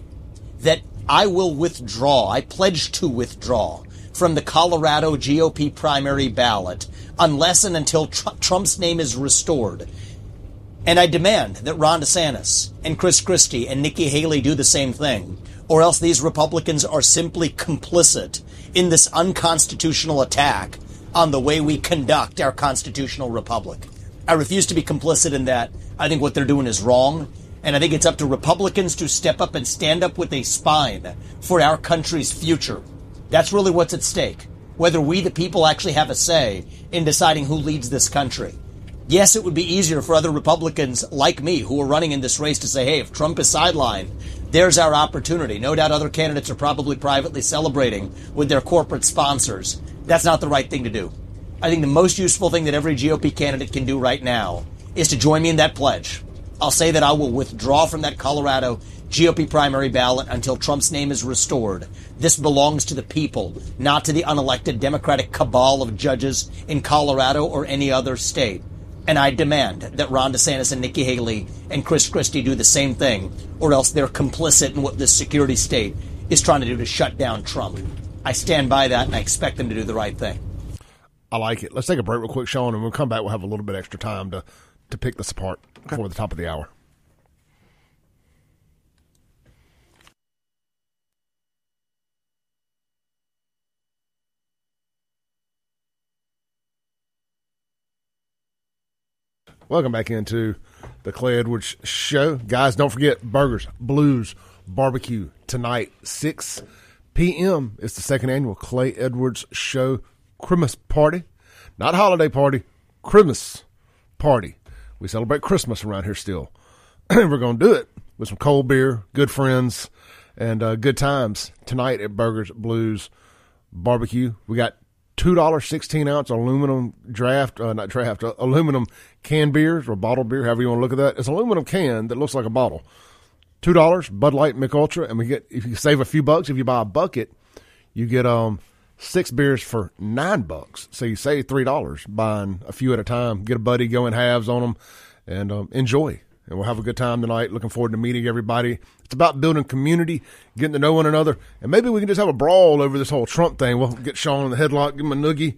that I will withdraw, I pledge to withdraw from the Colorado GOP primary ballot unless and until Tr- Trump's name is restored. And I demand that Ron DeSantis and Chris Christie and Nikki Haley do the same thing, or else these Republicans are simply complicit in this unconstitutional attack on the way we conduct our constitutional republic. I refuse to be complicit in that. I think what they're doing is wrong. And I think it's up to Republicans to step up and stand up with a spine for our country's future. That's really what's at stake. Whether we, the people, actually have a say in deciding who leads this country. Yes, it would be easier for other Republicans like me who are running in this race to say, hey, if Trump is sidelined, there's our opportunity. No doubt other candidates are probably privately celebrating with their corporate sponsors. That's not the right thing to do. I think the most useful thing that every GOP candidate can do right now is to join me in that pledge. I'll say that I will withdraw from that Colorado GOP primary ballot until Trump's name is restored. This belongs to the people, not to the unelected Democratic cabal of judges in Colorado or any other state. And I demand that Ron DeSantis and Nikki Haley and Chris Christie do the same thing, or else they're complicit in what this security state is trying to do to shut down Trump. I stand by that, and I expect them to do the right thing. I like it. Let's take a break real quick, Shaun, and when we'll come back. We'll have a little bit extra time to, to pick this apart okay. before the top of the hour. Welcome back into the Clay Edwards Show. Guys, don't forget Burgers, Blues, Barbecue tonight, 6 p.m. It's the second annual Clay Edwards Show Christmas party. Not holiday party, Christmas party. We celebrate Christmas around here still. And we're going to do it with some cold beer, good friends, and uh, good times tonight at Burgers, Blues, Barbecue. We got two dollar sixteen ounce aluminum draft, uh, not draft, uh, aluminum can beers or bottled beer, however you want to look at that. It's aluminum can that looks like a bottle. Two dollars, Bud Light, Mich Ultra, and we get if you save a few bucks if you buy a bucket, you get um six beers for nine bucks. So you save three dollars buying a few at a time. Get a buddy, go in halves on them, and um, enjoy and we'll have a good time tonight. Looking forward to meeting everybody. It's about building community, getting to know one another, and maybe we can just have a brawl over this whole Trump thing. We'll get Shaun in the headlock, give him a noogie,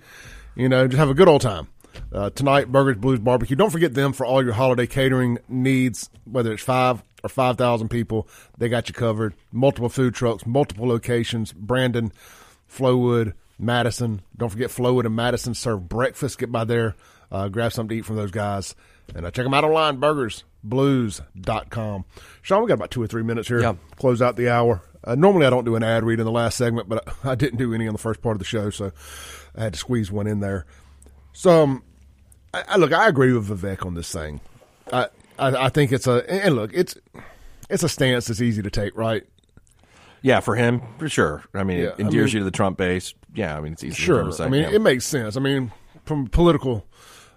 you know, just have a good old time. Uh, tonight, Burgers Blues Barbecue. Don't forget them for all your holiday catering needs, whether it's five or 5,000 people. They got you covered. Multiple food trucks, multiple locations. Brandon, Flowood, Madison. Don't forget Flowood and Madison serve breakfast. Get by there, uh, grab something to eat from those guys. And uh, check them out online, burgersblues.com. Shaun, we got about two or three minutes here. Yeah. Close out the hour. Uh, normally, I don't do an ad read in the last segment, but I didn't do any on the first part of the show, so I had to squeeze one in there. So, um, I, I, look, I agree with Vivek on this thing. I, I, I think it's a and look, it's it's a stance that's easy to take, right? Yeah, for him, for sure. I mean, yeah, it endears I mean, you to the Trump base. Yeah, I mean, it's easy. Sure. Say, I mean, yeah. it makes sense. I mean, from political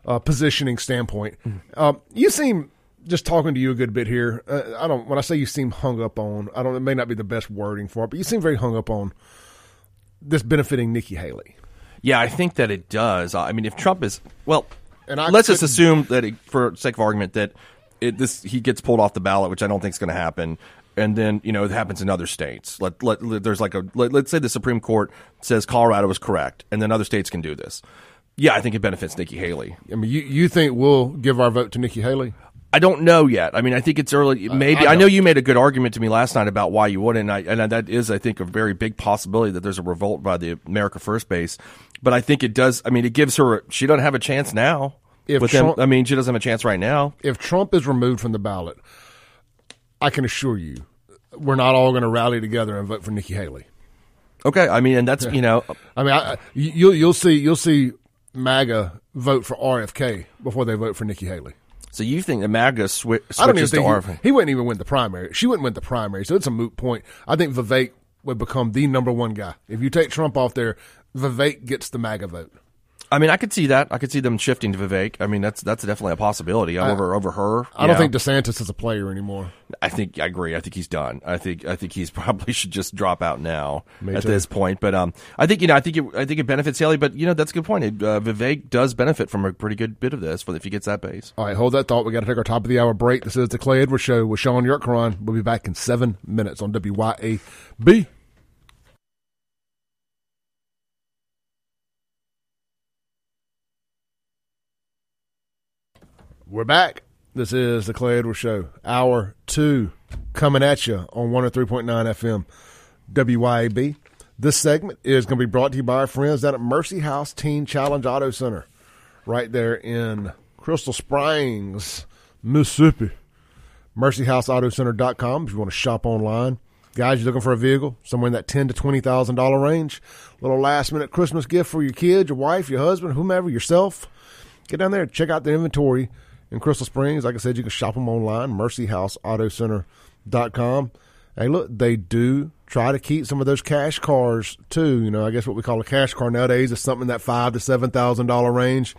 uh, positioning standpoint. Mm-hmm. you seem just talking to you a good bit here. Uh, I don't. When I say you seem hung up on, I don't. It may not be the best wording for it, but you seem very hung up on this benefiting Nikki Haley. Yeah, I think that it does. I mean, if Trump is well, and I let's just assume that, it, for sake of argument, that it, this he gets pulled off the ballot, which I don't think is going to happen. And then you know it happens in other states. Let, let, let there's like a let, let's say the Supreme Court says Colorado is correct, and then other states can do this. Yeah, I think it benefits Nikki Haley. I mean, you, you think we'll give our vote to Nikki Haley? I don't know yet. I mean, I think it's early. Maybe uh, I, I, know you made a good argument to me last night about why you wouldn't, and, I, and that is, I think, a very big possibility that there's a revolt by the America First base. But I think it does. I mean, it gives her. She doesn't have a chance now. If Trump, I mean, she doesn't have a chance right now. If Trump is removed from the ballot, I can assure you, we're not all going to rally together and vote for Nikki Haley. Okay, I mean, and that's you know, I mean, I, you'll you'll see you'll see MAGA vote for RFK before they vote for Nikki Haley. So you think the MAGA swi- switches I don't even think to RFK? He, he wouldn't even win the primary. She wouldn't win the primary, so it's a moot point. I think Vivek would become the number one guy. If you take Trump off there, Vivek gets the MAGA vote. I mean, I could see that. I could see them shifting to Vivek. I mean, that's that's definitely a possibility over over her. I don't think DeSantis is a player anymore. I think I agree. I think he's done. I think I think he's probably should just drop out now Me at too. this point. But um, I think you know, I think it, I think it benefits Haley. But you know, that's a good point. It, uh, Vivek does benefit from a pretty good bit of this if he gets that base. All right, hold that thought. We got to take our top of the hour break. This is the Clay Edwards Show with Shaun Yurtkuran. We'll be back in seven minutes on WYAB. We're back. This is the Clay Edwards Show, hour two, coming at you on 103.9 FM WYAB. This segment is going to be brought to you by our friends down at Mercy House Teen Challenge Auto Center, right there in Crystal Springs, Mississippi. MercyHouseAutoCenter.com if you want to shop online. Guys, you're looking for a vehicle somewhere in that ten to twenty thousand dollar range. Little last minute Christmas gift for your kids, your wife, your husband, whomever, yourself. Get down there, check out the inventory in Crystal Springs. Like I said, you can shop them online. MercyHouseAutoCenter.com. Hey, look, they do try to keep some of those cash cars too. You know, I guess what we call a cash car nowadays is something that five to seven thousand dollar range.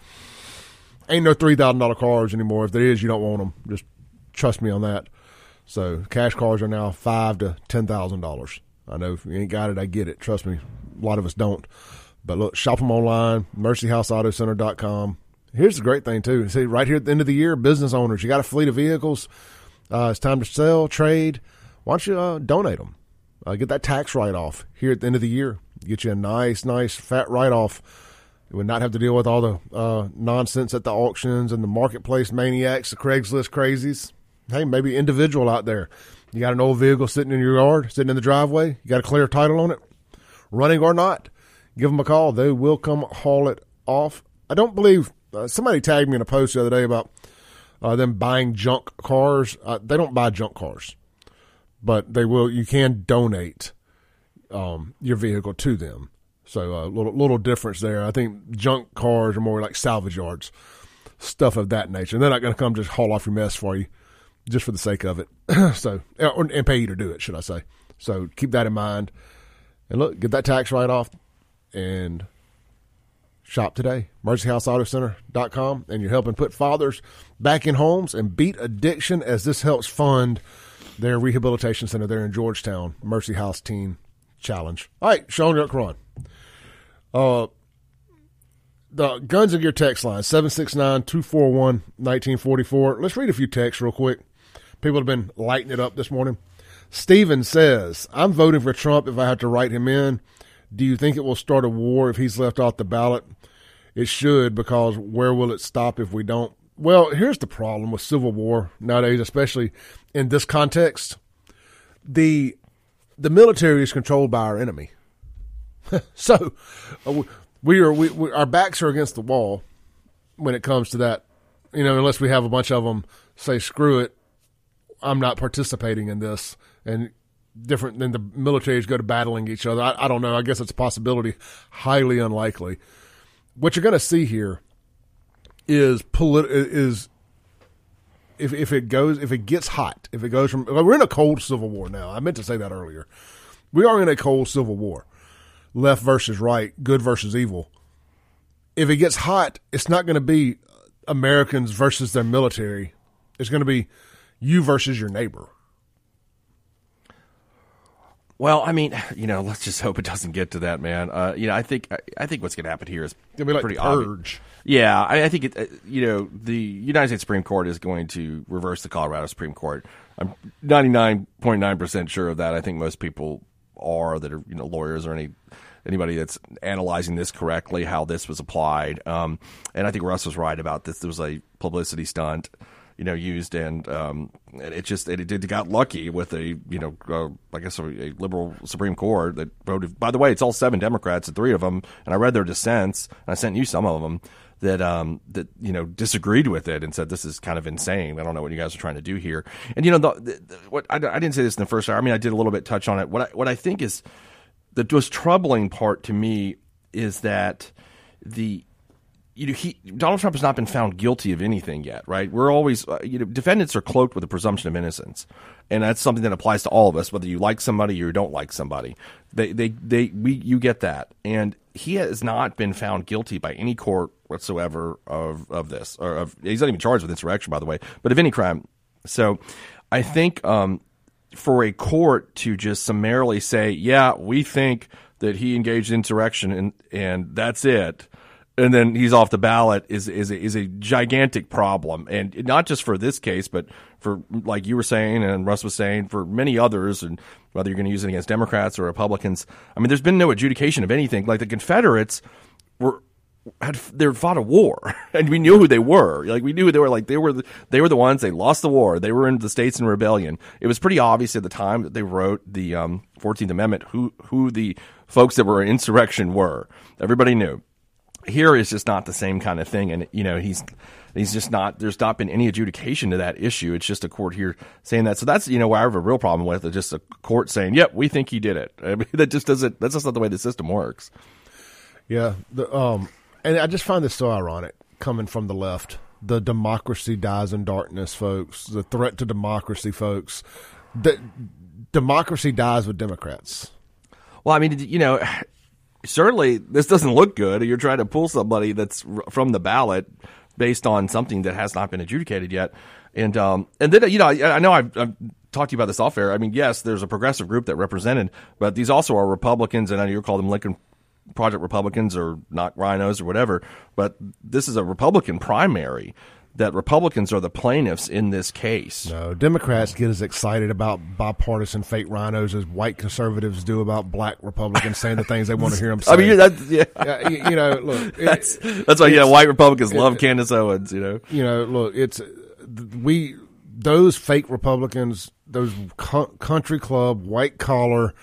Ain't no three thousand dollar cars anymore. If there is, you don't want them. Just trust me on that. So cash cars are now five to ten thousand dollars. I know if you ain't got it, I get it. Trust me, a lot of us don't. But look, shop them online, mercyhouseautocenter.com. Here's the great thing too. See, right here at the end of the year, business owners, you got a fleet of vehicles. Uh, it's time to sell, trade. Why don't you uh, donate them? Uh, get that tax write off here at the end of the year. Get you a nice, nice fat write off. You would not have to deal with all the uh, nonsense at the auctions and the marketplace maniacs, the Craigslist crazies. Hey, maybe individual out there. You got an old vehicle sitting in your yard, sitting in the driveway. You got a clear title on it, running or not. Give them a call. They will come haul it off. I don't believe uh, somebody tagged me in a post the other day about uh, them buying junk cars. Uh, they don't buy junk cars, but they will. You can donate um, your vehicle to them. So a uh, little little difference there. I think junk cars are more like salvage yards, stuff of that nature. And they're not going to come just haul off your mess for you, just for the sake of it. so or, and pay you to do it, should I say? So keep that in mind. And look, get that tax write off, and shop today. MercyHouseAutoCenter.com, and you're helping put fathers back in homes and beat addiction as this helps fund their rehabilitation center there in Georgetown, Mercy House Teen Challenge. All right, Shaun Yuck Uh, the Guns and Gear text line, 769-241-1944. Let's read a few texts real quick. People have been lighting it up this morning. Steven says, I'm voting for Trump if I have to write him in. Do you think it will start a war if he's left off the ballot? It should, because where will it stop if we don't? Well, here's the problem with civil war nowadays, especially in this context. The the military is controlled by our enemy. so uh, we are we, we our backs are against the wall when it comes to that. You know, unless we have a bunch of them say screw it, I'm not participating in this and different than the militaries go to battling each other. I, I don't know. I guess it's a possibility, highly unlikely. What you're going to see here is polit- is if if it goes if it gets hot, if it goes from we're in a cold civil war now. I meant to say that earlier. We are in a cold civil war. Left versus right, good versus evil. If it gets hot, it's not going to be Americans versus their military. It's going to be you versus your neighbor. Well, I mean, you know, let's just hope it doesn't get to that, man. Uh, you know, I think I, I think what's going to happen here is to be like pretty obvious. Yeah, I, I think it. Uh, you know, the United States Supreme Court is going to reverse the Colorado Supreme Court. I'm 99.9 percent sure of that. I think most people are that are you know lawyers or any anybody that's analyzing this correctly how this was applied. Um, and I think Russ was right about this. There was a publicity stunt. You know, used and um, it just it, it got lucky with a you know uh, I guess a, a liberal Supreme Court that voted. By the way, it's all seven Democrats and three of them, and I read their dissents. And I sent you some of them that um that you know disagreed with it and said this is kind of insane. I don't know what you guys are trying to do here. And you know the, the, what I, I didn't say this in the first hour. I mean I did a little bit touch on it. What I, what I think is the most troubling part to me is that the you know, he Donald Trump has not been found guilty of anything yet, right? We're always, uh, you know, defendants are cloaked with a presumption of innocence, and that's something that applies to all of us, whether you like somebody or you don't like somebody. They, they, they, we, you get that, and he has not been found guilty by any court whatsoever of of this, or of he's not even charged with insurrection, by the way, but of any crime. So, I think um, for a court to just summarily say, "Yeah, we think that he engaged in insurrection," and and that's it and then he's off the ballot is is a, is a gigantic problem, and not just for this case, but for like you were saying and Russ was saying for many others, and whether you're going to use it against Democrats or Republicans. I mean, there's been no adjudication of anything. Like the Confederates were had they fought a war, and we knew who they were. Like we knew they were like they were the, they were the ones they lost the war. They were in the states in rebellion. It was pretty obvious at the time that they wrote the um, Fourteenth Amendment who who the folks that were in insurrection were. Everybody knew here is just not the same kind of thing, and you know he's he's just not. There's not been any adjudication to that issue. It's just a court here saying that. So that's you know where I have a real problem with it. Just a court saying, "Yep, we think he did it." I mean, that just doesn't. That's just not the way the system works. Yeah, the, um, and I just find this so ironic coming from the left. The democracy dies in darkness, folks. The threat to democracy, folks. The democracy dies with Democrats. Well, I mean, you know, certainly this doesn't look good. You're trying to pull somebody that's from the ballot based on something that has not been adjudicated yet. And um, and then you know I, I know I've, I've, talked to you about this off air. I mean, yes, there's a progressive group that represented, but these also are Republicans, and I know you call them Lincoln Project Republicans or not rhinos or whatever. But this is a Republican primary that Republicans are the plaintiffs in this case. No, Democrats get as excited about bipartisan fake rhinos as white conservatives do about black Republicans saying the things they want to hear them say. I mean, that's, yeah. you, you, know, look, that's, that's why yeah, white Republicans it, love Candace Owens. You know, you know, look, it's we those fake Republicans, those country club white collar,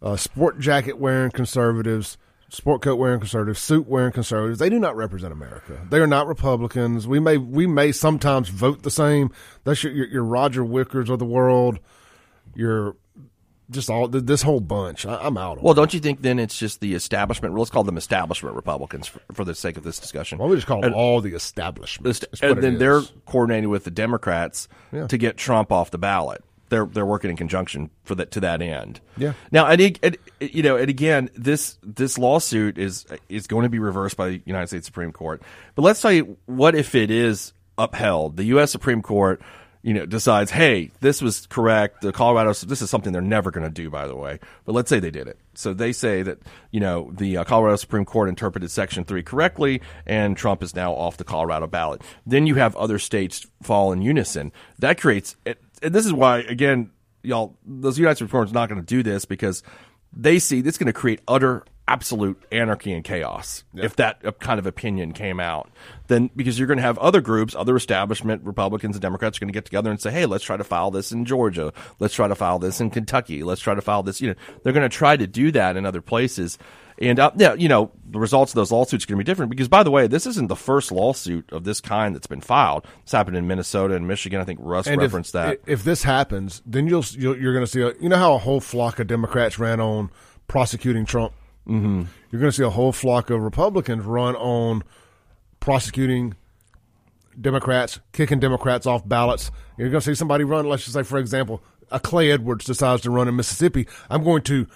uh, sport jacket wearing conservatives sport coat wearing conservatives, suit wearing conservatives. They do not represent America. They are not Republicans. We may we may sometimes vote the same. That's your your, your Roger Wickers of the world. Your just all this whole bunch. I, am out. well, it. don't you think then it's just the establishment? Let's call them establishment Republicans for, for the sake of this discussion. Why don't we just call them and, all the establishment? And then they're coordinating with the Democrats yeah. to get Trump off the ballot they're they're working in conjunction for that to that end. Yeah. Now, and, and, you know, and again, this this lawsuit is is going to be reversed by the United States Supreme Court. But let's say, what if it is upheld? The U.S. Supreme Court, you know, decides, hey, this was correct. The Colorado, this is something they're never going to do, by the way. But let's say they did it. So they say that you know the uh, Colorado Supreme Court interpreted Section Three correctly, and Trump is now off the Colorado ballot. Then you have other states fall in unison. That creates and this is why again, y'all, those United States Reformers not going to do this because they see this going to create utter absolute anarchy and chaos if that uh, kind of opinion came out. Then because you're going to have other groups other establishment republicans and democrats are going to get together and say hey let's try to file this in georgia. Let's try to file this in kentucky. Let's try to file this you know they're going to try to do that in other places and uh, yeah, you know, the results of those lawsuits are going to be different because, by the way, this isn't the first lawsuit of this kind that's been filed. It's happened in Minnesota and Michigan. I think Russ and referenced if, that. If this happens, then you'll, you are going to see. A, you know how a whole flock of Democrats ran on prosecuting Trump. Mm-hmm. You're going to see a whole flock of Republicans run on prosecuting Democrats, kicking Democrats off ballots. You're going to see somebody run. Let's just say, for example, a Clay Edwards decides to run in Mississippi. I'm going to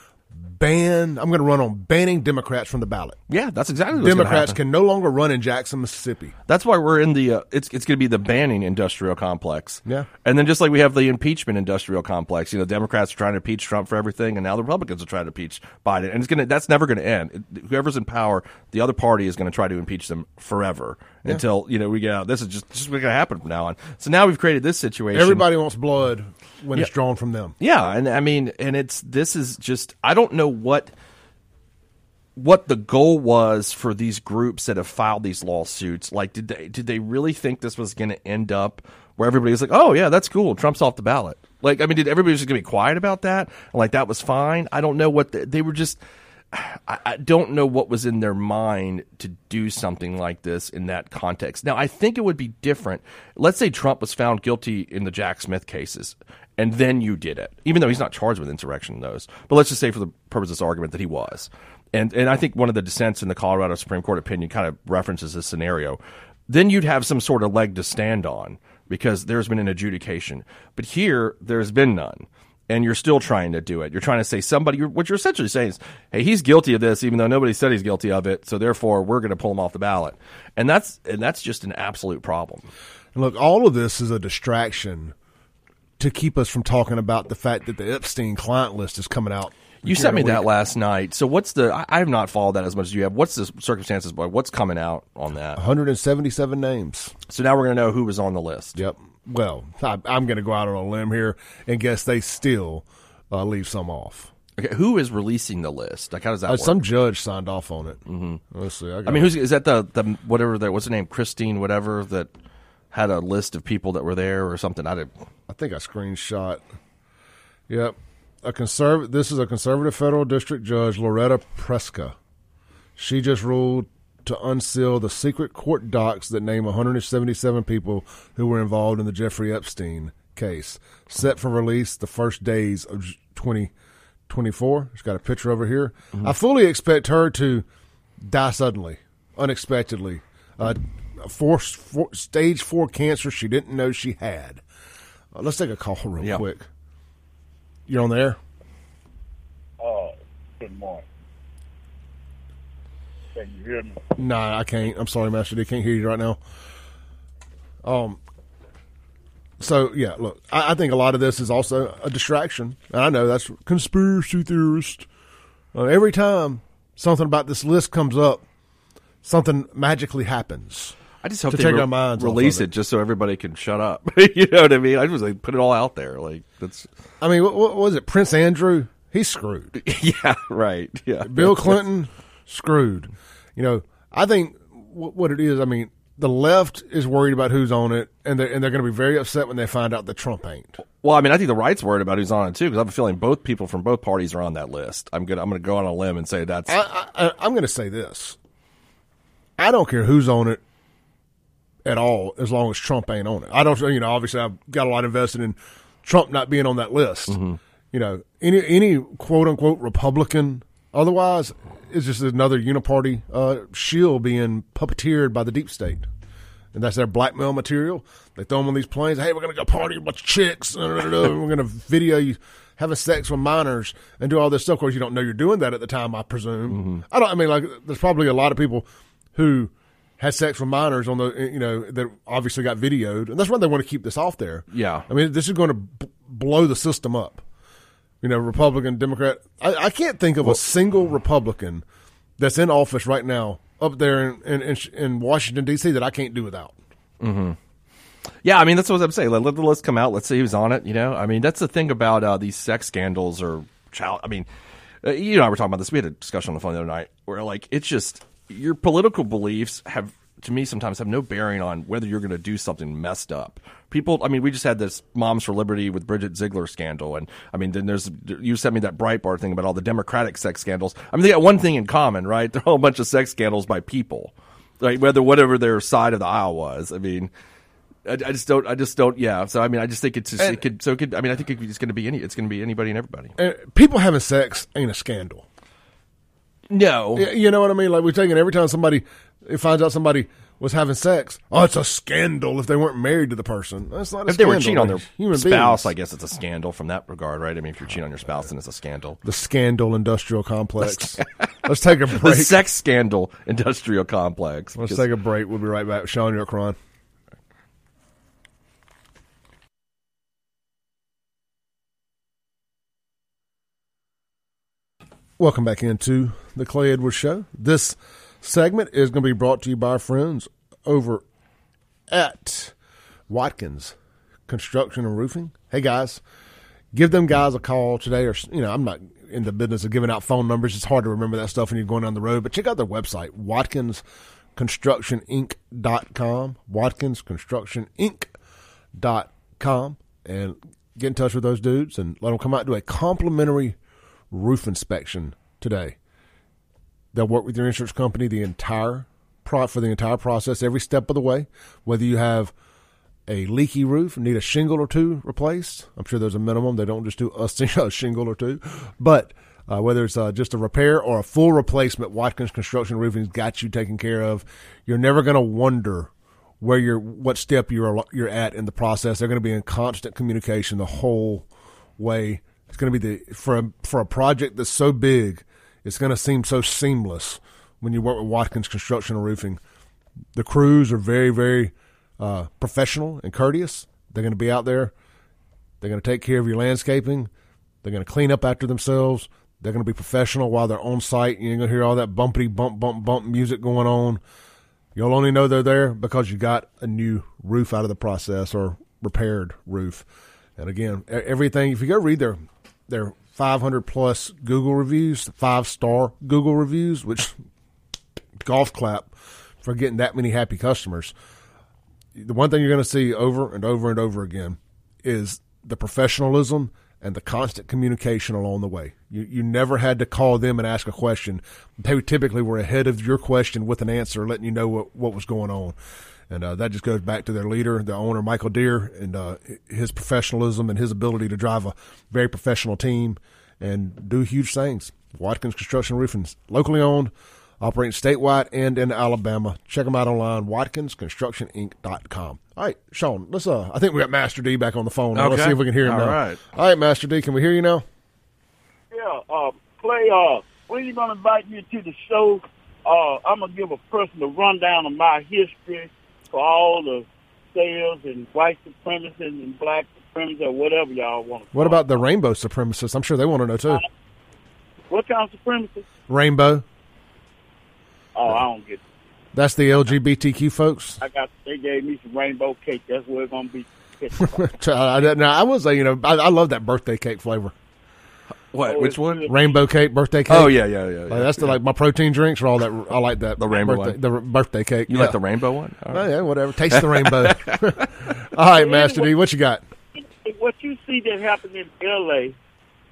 ban. I'm going to run on banning Democrats from the ballot. Yeah, that's exactly what Democrats can no longer run in Jackson, Mississippi. That's why we're in the. Uh, it's it's going to be the banning industrial complex. Yeah, and then just like we have the impeachment industrial complex. You know, Democrats are trying to impeach Trump for everything, and now the Republicans are trying to impeach Biden, and it's going to. That's never going to end. Whoever's in power, the other party is going to try to impeach them forever yeah. until you know we get out. This is just just going to happen from now on. So now we've created this situation. Everybody wants blood when yeah. it's drawn from them. Yeah, and I mean, and it's this is just I don't know what what the goal was for these groups that have filed these lawsuits. Like, did they did they really think this was going to end up where everybody was like, "Oh yeah, that's cool, Trump's off the ballot"? Like, I mean, did everybody just going to be quiet about that? Like, that was fine. I don't know what the, they were just. I, I don't know what was in their mind to do something like this in that context. Now, I think it would be different. Let's say Trump was found guilty in the Jack Smith cases, and then you did it, even though he's not charged with insurrection in those. But let's just say, for the purpose of this argument, that he was. and and I think one of the dissents in the Colorado Supreme Court opinion kind of references this scenario. Then you'd have some sort of leg to stand on because there's been an adjudication. But here, there's been none. And you're still trying to do it. You're trying to say somebody, you're, what you're essentially saying is, hey, he's guilty of this, even though nobody said he's guilty of it. So therefore, we're going to pull him off the ballot. And that's, and that's just an absolute problem. Look, all of this is a distraction to keep us from talking about the fact that the Epstein client list is coming out. You sent me that last night. So what's the? I, I have not followed that as much as you have. What's the circumstances, boy? What's coming out on that? 177 names. So now we're going to know who was on the list. Yep. Well, I, I'm going to go out on a limb here and guess they still uh, leave some off. Okay, who is releasing the list? Like, how does that Uh, work? some judge signed off on it. Mm-hmm. Let's see. I, I mean, who's is that? The the whatever that what's the name? Christine, whatever that had a list of people that were there or something. I did. I think I screenshot. Yep. A conserv- This is a conservative federal district judge, Loretta Preska. She just ruled to unseal the secret court docs that name 177 people who were involved in the Jeffrey Epstein case, set for release the first days of 2024. She's got a picture over here. I fully expect her to die suddenly, unexpectedly. Uh, four, four, stage four cancer she didn't know she had. Uh, let's take a call real Yeah. quick. You're on there. Oh, good morning. Can you hear me? Nah, I can't. I'm sorry, Master D. Can't hear you right now. Um. So yeah, look, I, I think a lot of this is also a distraction. And I know that's conspiracy theorist. Uh, every time something about this list comes up, something magically happens. I just hope To they take re- our minds release it. it. just so everybody can shut up. you know what I mean? I just like put it all out there. Like that's I mean, what, what was it? Prince Andrew? He's screwed. yeah, right. Yeah, Bill Clinton screwed. You know, I think wh- what it is. I mean, the left is worried about who's on it, and they're and they're going to be very upset when they find out that Trump ain't. Well, I mean, I think the right's worried about who's on it too, because I have a feeling both people from both parties are on that list. I'm gonna I'm gonna go on a limb and say that's I, I, I'm going to say this. I don't care who's on it at all, as long as Trump ain't on it. I don't, you know, obviously I've got a lot invested in Trump not being on that list. You know, any any quote unquote Republican otherwise is just another uniparty uh, shield being puppeteered by the deep state. And that's their blackmail material. They throw them on these planes. Hey, we're going to go party with a bunch of chicks. and We're going to video you having sex with minors and do all this stuff. Of course, you don't know you're doing that at the time, I presume. I don't. I mean, like, there's probably a lot of people who had sex with minors on the, you know, that obviously got videoed, and that's why they want to keep this off there. Yeah. I mean, this is going to b- blow the system up. You know, Republican, Democrat. I, I can't think of a single Republican that's in office right now up there in in, in, in Washington D.C. that I can't do without. Yeah, I mean that's what I'm saying. Let, let the list come out. Let's see who's on it. You know, I mean that's the thing about uh, these sex scandals or child. I mean, uh, you know, I were talking about this. We had a discussion on the phone the other night where like it's just your political beliefs have to me sometimes have no bearing on whether you're going to do something messed up. People, I mean, we just had this Moms for Liberty with Bridget Ziegler scandal, and I mean, then there's you sent me that Breitbart thing about all the Democratic sex scandals. I mean, they got one thing in common, right? They're all a bunch of sex scandals by people, like whether whatever their side of the aisle was. I mean. I, I just don't. I just don't. Yeah. So I mean, I just think it's just, it could. So it could. I mean, I think it's going to be any. It's going to be anybody and everybody. And people having sex ain't a scandal. No. You know what I mean? Like we're taking every time somebody finds out somebody was having sex. Oh, it's a scandal if they weren't married to the person. That's not. A If they were scandal. cheating on their human spouse, beings. I guess it's a scandal from that regard, right? I mean, if you're cheating on your spouse, then it's a scandal. the scandal industrial complex. Let's take a The break. sex scandal industrial complex. Let's Because- take a break. We'll be right back. Shaun Yurtkuran. Welcome back into the Clay Edwards Show. This segment is going to be brought to you by our friends over at Watkins Construction and Roofing. Hey guys, give them guys a call today. Or you know, I'm not in the business of giving out phone numbers. It's hard to remember that stuff when you're going down the road. But check out their website, WatkinsConstructionInc.com. WatkinsConstructionInc.com, and get in touch with those dudes and let them come out and do a complimentary roof inspection today. They'll work with your insurance company the entire pro for the entire process, every step of the way. Whether you have a leaky roof need a shingle or two replaced, I'm sure there's a minimum. They don't just do a, a shingle or two, but Uh, whether it's uh, just a repair or a full replacement, Watkins Construction Roofing's got you taken care of. You're never going to wonder where you're, what step you're you're at in the process. They're going to be in constant communication the whole way. It's going to be the for a, for a project that's so big, it's going to seem so seamless when you work with Watkins Construction and Roofing. The crews are very very uh, professional and courteous. They're going to be out there. They're going to take care of your landscaping. They're going to clean up after themselves. They're going to be professional while they're on site. You're going to hear all that bumpity bump bump bump music going on. You'll only know they're there because you got a new roof out of the process or repaired roof. And again, everything. If you go read their their 500 plus Google reviews, five star Google reviews, which golf clap for getting that many happy customers. The one thing you're going to see over and over and over again is the professionalism and the constant communication along the way. You you never had to call them and ask a question. They typically were ahead of your question with an answer, letting you know what, what was going on. And uh, that just goes back to their leader, the owner, Michael Deere, and uh, his professionalism and his ability to drive a very professional team and do huge things. Watkins Construction Roofing, locally owned, operating statewide and in Alabama. Check them out online, watkinsconstructioninc.com. All right, Shaun, let's. Uh, I think we got Master D back on the phone. Now. Let's see if we can hear him All now. right. All right, Master D, can we hear you now? Yeah, uh, Clay, uh, when are you gonna invite me to the show? Uh, I'm gonna give a personal rundown of my history for all the sales and white supremacists and black supremacists or whatever y'all want to. What about the rainbow supremacists? I'm sure they want to know too. Uh, what kind of supremacists? Rainbow. Oh, I don't get. It. That's the LGBTQ folks. I got. They gave me some rainbow cake. That's where it's gonna be. Now, I say, you know, I, I love that birthday cake flavor. What? Oh, Which one? Rainbow cake, birthday cake. Oh yeah, yeah, yeah. Like, yeah. that's the like my protein drinks or all that. I like that. The rainbow birthday, one? the birthday cake. you yeah. like the rainbow one? All Oh yeah, whatever. Taste the rainbow. all right, Master D, what you got? what you see that happened in L.A.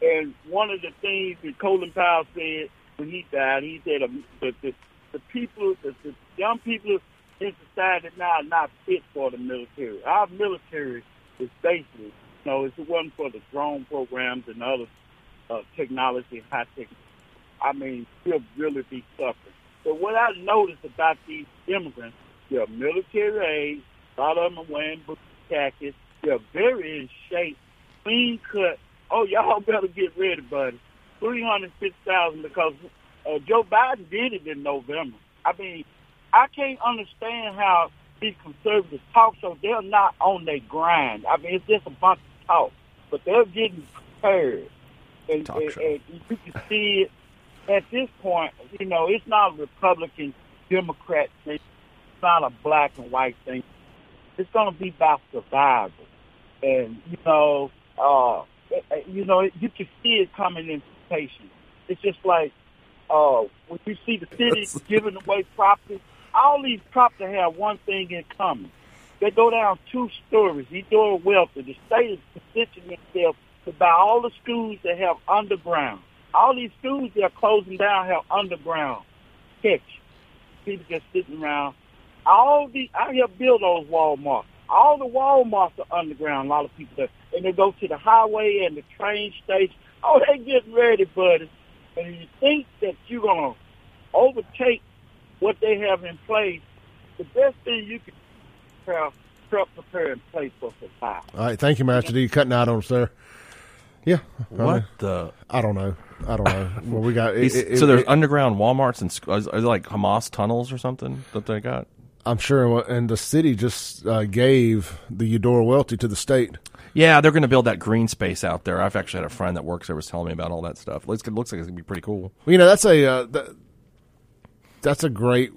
and one of the things that Colin Powell said when he died, he said um, that the, the people, the, the young people in society now are not fit for the military. Our military is basically, you know, if it wasn't for the drone programs and other uh, technology, high tech, I mean, we'll really be suffering. But what I noticed about these immigrants, they're military age, a lot of them are wearing boots, khakis, they're very in shape, clean cut. Oh, y'all better get ready, buddy. Three hundred fifty thousand because uh, Joe Biden did it in November. I mean, I can't understand how these conservatives talk so they're not on their grind. I mean, it's just a bunch of talk, but they're getting prepared, and, Talk and, show. and you can see it at this point. You know, it's not a Republican Democrat thing. It's not a black and white thing. It's going to be about survival and you know, uh, eh, eh, you know, you can see it coming in patience. It's just like uh, when you see the city giving away property. All these properties have one thing in common: they go down two stories. You do a wealthy. The state is positioning itself to buy all the schools that have underground. All these schools that are closing down have underground catch. People just sitting around. All the I helped build those Walmarts. All the Walmarts are underground. A lot of people there. And they go to the highway and the train station. Oh, they getting ready, buddy. And you think that you're gonna overtake what they have in place, the best thing you can prepare, prep, prepare, and place for survival. All right, thank you, Master D. Cutting out on us there. Yeah. I What mean, the? I don't know. I don't know. Well, we got. It, it- so there's it- underground WalMarts and sc- is, is like Hamas tunnels or something that they got? I'm sure, and the city just uh, gave the Eudora Welty to the state. Yeah, they're going to build that green space out there. I've actually had a friend that works there was telling me about all that stuff. Looks, it looks like it's going to be pretty cool. Well, you know, that's a uh, that, that's a great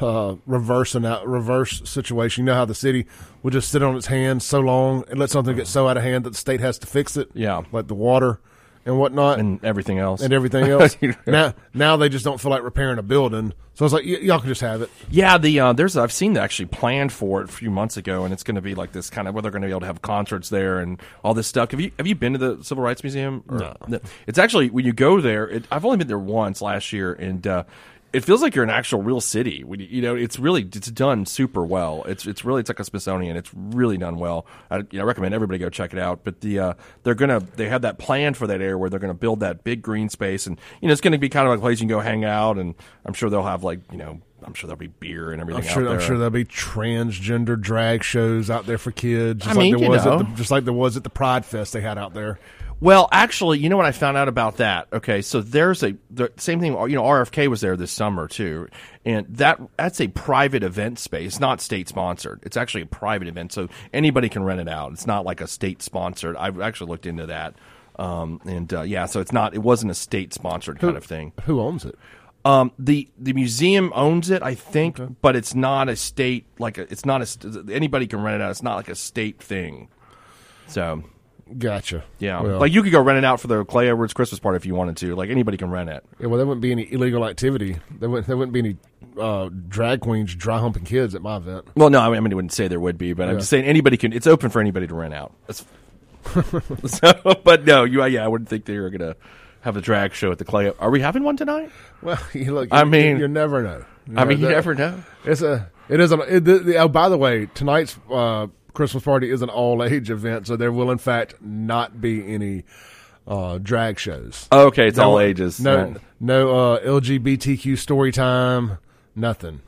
uh, reverse and out, reverse situation. You know how the city will just sit on its hands so long and let something get so out of hand that the state has to fix it. Yeah. like the water and whatnot And everything else. and everything else. now, now they just don't feel like repairing a building. So it's like y- y'all can just have it. Yeah, the uh, there's I've seen that actually planned for it a few months ago, and it's going to be like this kind of where they're going to be able to have concerts there and all this stuff. Have you have you been to the Civil Rights Museum? Or- No. It's actually when you go there. It, I've only been there once last year, and uh, it feels like you're an actual real city. You know, it's really it's done super well. It's it's really it's like a Smithsonian. It's really done well. I, you know, I recommend everybody go check it out. But the uh, they're gonna they have that plan for that area where they're gonna build that big green space, and you know it's gonna be kind of like a place you can go hang out, and I'm sure they'll have like you know I'm sure there'll be beer and everything. I'm sure. I'm sure there'll be transgender drag shows out there for kids, just I mean, like there you was know. at the, just like there was at the Pride Fest they had out there. Well, actually, you know what I found out about that? Okay, so there's a the same thing. You know, RFK was there this summer too, and that that's a private event space, not state sponsored. It's actually a private event, so anybody can rent it out. It's not like a state sponsored. I've actually looked into that, um, and uh, yeah, so it's not. It wasn't a state sponsored kind of thing. Who owns it? Um, the the museum owns it, I think, but it's not a state like a, it's not a anybody can rent it out. It's not like a state thing. So Gotcha. yeah, Well, like you could go rent it out for the Clay Edwards Christmas party if you wanted to. Like anybody can rent it. yeah, well, there wouldn't be any illegal activity. There wouldn't. There wouldn't be any uh, drag queens dry humping kids at my event. Well, no, I mean, I wouldn't say there would be, but I'm Yeah. just saying anybody can. It's open for anybody to rent out. That's, so, but no, you, yeah, I wouldn't think they were gonna have a drag show at the Clay. Are we having one tonight? Well, you look. I you- mean- you, never know. I mean, you that- never know. It's a. It is a. It, the, the, oh, by the way, tonight's uh, Christmas party is an all age event, so there will in fact not be any uh, drag shows. Okay, it's No- all ages. No, Right. no uh, LGBTQ story time. Nothing.